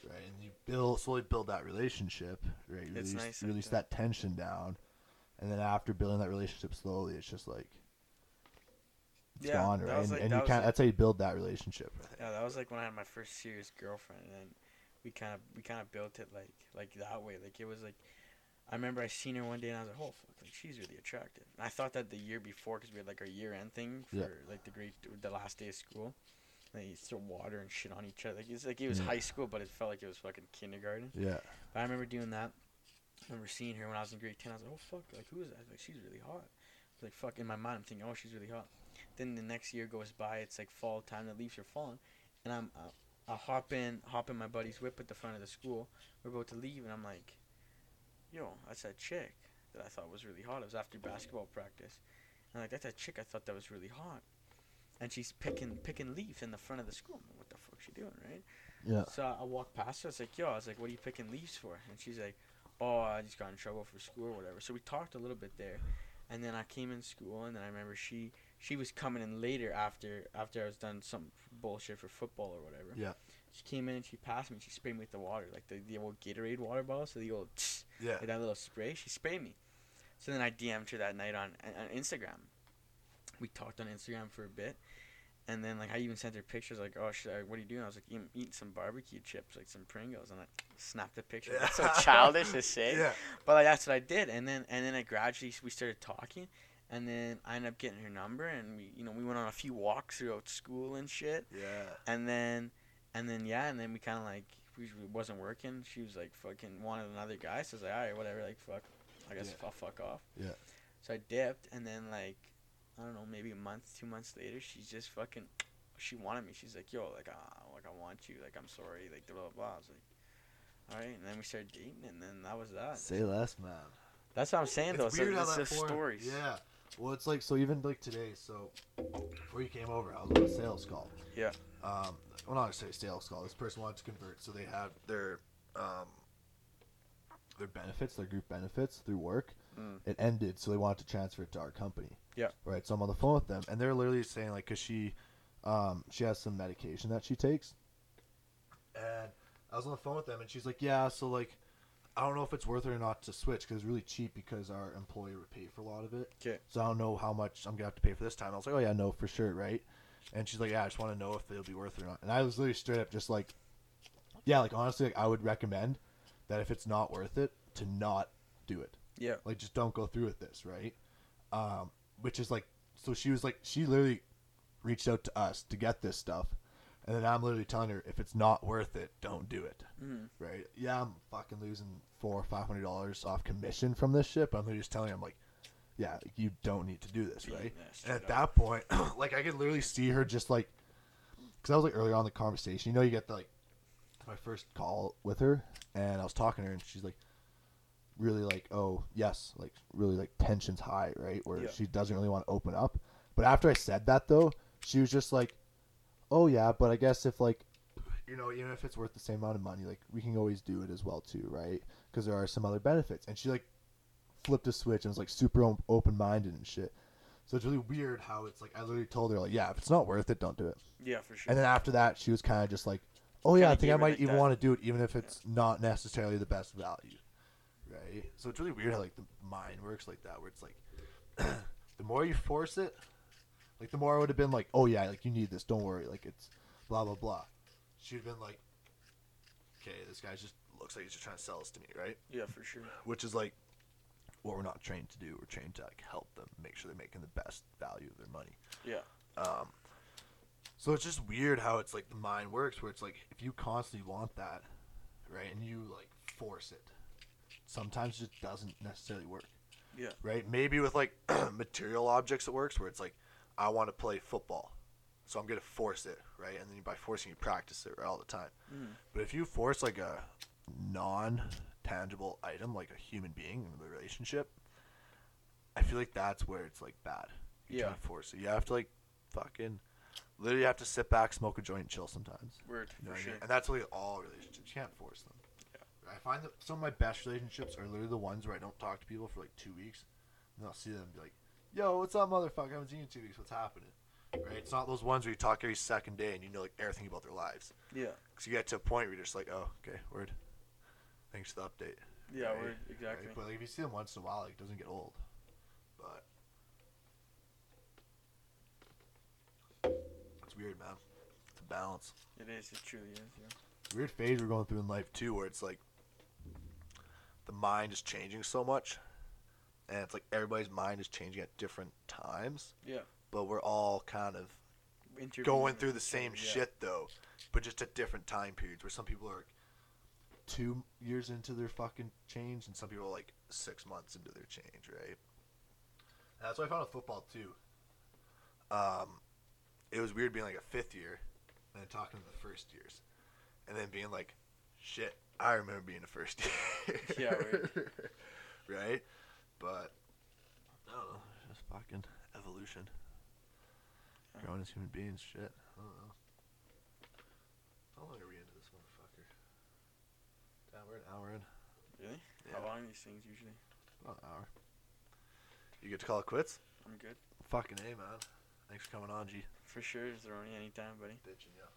Speaker 1: right? And you build slowly build that relationship, right? You
Speaker 2: It's
Speaker 1: release,
Speaker 2: nice
Speaker 1: release
Speaker 2: that.
Speaker 1: that tension down, and then after building that relationship slowly, it's just like it's
Speaker 2: Yeah,
Speaker 1: gone, right? And,
Speaker 2: like-
Speaker 1: and you can't.
Speaker 2: like-
Speaker 1: that's how you build that relationship.
Speaker 2: Yeah, that was like when I had my first serious girlfriend, and we kind of we kind of built it like like that way. Like it was like I remember I seen her one day and I was like, oh fuck, like she's really attractive. And I thought that the year before because we had like our year end thing for
Speaker 1: Yeah.
Speaker 2: like the great the last day of school. And they used to throw water and shit on each other. Like it's like it was
Speaker 1: Yeah.
Speaker 2: high school, but it felt like it was fucking kindergarten.
Speaker 1: Yeah.
Speaker 2: But I remember doing that. I remember seeing her when I was in grade 10. I was like, oh, fuck, like, who is that? Like, she's really hot. Like, fuck, in my mind, I'm thinking, oh, she's really hot. Then the next year goes by. It's like fall time. The leaves are falling. And I'm, uh, I hop in, hop in my buddy's whip at the front of the school. We're about to leave, and I'm like, yo, that's that chick that I thought was really hot. It was after basketball practice. And like, that's that chick I thought that was really hot. And she's picking picking leaves in the front of the school. I'm like, what the fuck she doing, right?
Speaker 1: Yeah.
Speaker 2: So I walked past her. I was like, "Yo," I was like, "What are you picking leaves for?" And she's like, "Oh, I just got in trouble for school or whatever." So we talked a little bit there, and then I came in school, and then I remember she she was coming in later after after I was done some bullshit for football or whatever.
Speaker 1: Yeah.
Speaker 2: She came in and she passed me. She sprayed me with the water, like the, the old Gatorade water bottle. So the old
Speaker 1: Yeah.
Speaker 2: like that little spray. She sprayed me. So then I DM'd her that night on, on Instagram. We talked on Instagram for a bit. And then like I even sent her pictures like, oh, should I, what are you doing? I was like, eating, eating some barbecue chips, like some Pringles, and I snapped a picture. That's so childish to say,
Speaker 1: Yeah.
Speaker 2: but like that's what I did. And then and then I gradually we started talking, and then I ended up getting her number, and we you know we went on a few walks throughout school and shit.
Speaker 1: Yeah.
Speaker 2: And then, and then yeah, and then we kind of like we it wasn't working. She was like fucking wanted another guy. So I was like, all right, whatever. Like fuck, I guess
Speaker 1: Yeah.
Speaker 2: I'll fuck off.
Speaker 1: Yeah.
Speaker 2: So I dipped, and then like I don't know, maybe a month, two months later, she's just fucking. She wanted me. She's like, yo, like, uh, like I want you. Like I'm sorry. Like blah blah blah. I was like, all right. And then we started dating, and then that was that.
Speaker 1: Say less, man.
Speaker 2: That's what I'm saying though.
Speaker 1: It's
Speaker 2: So
Speaker 1: weird how
Speaker 2: it's
Speaker 1: that
Speaker 2: the
Speaker 1: formed.
Speaker 2: stories.
Speaker 1: Yeah. Well, it's like so even like today. So before you came over, I was on a sales call.
Speaker 2: Yeah.
Speaker 1: Um, well, not to say sales call. This person wanted to convert, so they had their um their benefits, their group benefits through work.
Speaker 2: Mm.
Speaker 1: It ended, so they wanted to transfer it to our company.
Speaker 2: Yeah.
Speaker 1: Right. So I'm on the phone with them, and they're literally saying like, cause she, um, she has some medication that she takes, and I was on the phone with them, and she's like, yeah, so like. I don't know if it's worth it or not to switch because it's really cheap because our employer would pay for a lot of it.
Speaker 2: 'Kay.
Speaker 1: So I don't know how much I'm gonna have to pay for this time. I was like, oh yeah, no, for sure, right? And she's like, yeah, I just want to know if it'll be worth it or not. And I was literally straight up just like, yeah, like honestly, like, I would recommend that if it's not worth it, to not do it.
Speaker 2: Yeah.
Speaker 1: Like just don't go through with this, right? Um, which is like, so she was like, she literally reached out to us to get this stuff. And then I'm literally telling her if it's not worth it, don't do it.
Speaker 2: Mhm.
Speaker 1: Right? Yeah, I'm fucking losing four or five hundred dollars off commission from this shit, but I'm just telling her I'm like, yeah, you don't need to do this, right?
Speaker 2: yeah,
Speaker 1: and at
Speaker 2: up.
Speaker 1: that point, like I could literally see her just like, because I was like earlier on in the conversation. You know, you get the, like my first call with her, and I was talking to her, and she's like, really like, oh yes, like really like tensions high, right? Where
Speaker 2: Yeah.
Speaker 1: she doesn't really want to open up. But after I said that though, she was just like, oh yeah, but I guess if like, you know, even if it's worth the same amount of money, like we can always do it as well too, right? Because there are some other benefits. And she like flipped a switch and was like super open minded and shit. So it's really weird how it's like I literally told her like, yeah, if it's not worth it, don't do it.
Speaker 2: Yeah, for sure.
Speaker 1: And then after that, she was kind of just like, "Oh yeah, I think I might even want to do it, even if it's not necessarily the best value." Right. So it's really weird how like the mind works like that, where it's like, the more you force it, like the more I would have been like, "Oh yeah, like you need this, don't worry, like it's blah blah blah." She'd have been like, "Okay, this guy just looks like he's just trying to sell this to me, right?"
Speaker 2: yeah, for sure.
Speaker 1: Which is like what we're not trained to do. We're trained to like help them make sure they're making the best value of their money.
Speaker 2: Yeah.
Speaker 1: Um, so it's just weird how it's like the mind works, where it's like if you constantly want that, right, and you like force it, sometimes it just doesn't necessarily work,
Speaker 2: Yeah.
Speaker 1: right? Maybe with like material objects it works, where it's like I want to play football, so I'm gonna force it, right, and then by forcing you practice it right, all the time.
Speaker 2: Mhm.
Speaker 1: But if you force like a non-tangible item, like a human being in the relationship, I feel like that's where it's like bad. You
Speaker 2: Yeah.
Speaker 1: force it. You have to like fucking literally have to sit back, smoke a joint, and chill sometimes.
Speaker 2: Word,
Speaker 1: You know
Speaker 2: for
Speaker 1: what I
Speaker 2: sure.
Speaker 1: mean? And that's really all relationships. You can't force them. I find that some of my best relationships are literally the ones where I don't talk to people for like two weeks, and I'll see them and be like, "Yo, what's up, motherfucker? I haven't seen you in two weeks. What's happening?" Right? It's not those ones where you talk every second day and you know like everything about their lives.
Speaker 2: Yeah.
Speaker 1: Because you get to a point where you're just like, "Oh, okay, word. Thanks for the update."
Speaker 2: Yeah,
Speaker 1: Right?
Speaker 2: word, exactly.
Speaker 1: Right? But like, if you see them once in a while, like, it doesn't get old. But it's weird, man. It's a balance.
Speaker 2: It is. It truly is. Yeah.
Speaker 1: weird phase we're going through in life too, where it's like the mind is changing so much, and it's like everybody's mind is changing at different times,
Speaker 2: Yeah.
Speaker 1: but we're all kind of going through the same
Speaker 2: yeah.
Speaker 1: shit though, but just at different time periods. Where some people are two years into their fucking change, and some people are like six months into their change, right? That's what I found with football too. Um, it was weird being like a fifth year, and then talking to the first years, and then being like, "Shit, I remember being a first year."
Speaker 2: Yeah, right.
Speaker 1: right? But I don't know, it's just fucking evolution. Growing as human beings, shit. I don't know. How long are we into this motherfucker? Damn, we're an hour in.
Speaker 2: Really?
Speaker 1: Yeah.
Speaker 2: How long are these things usually?
Speaker 1: About an hour. You get to call it quits?
Speaker 2: I'm good.
Speaker 1: Fucking A, man. Thanks for coming on, G.
Speaker 2: For sure. Is there only any time, buddy?
Speaker 1: Bitching, yeah.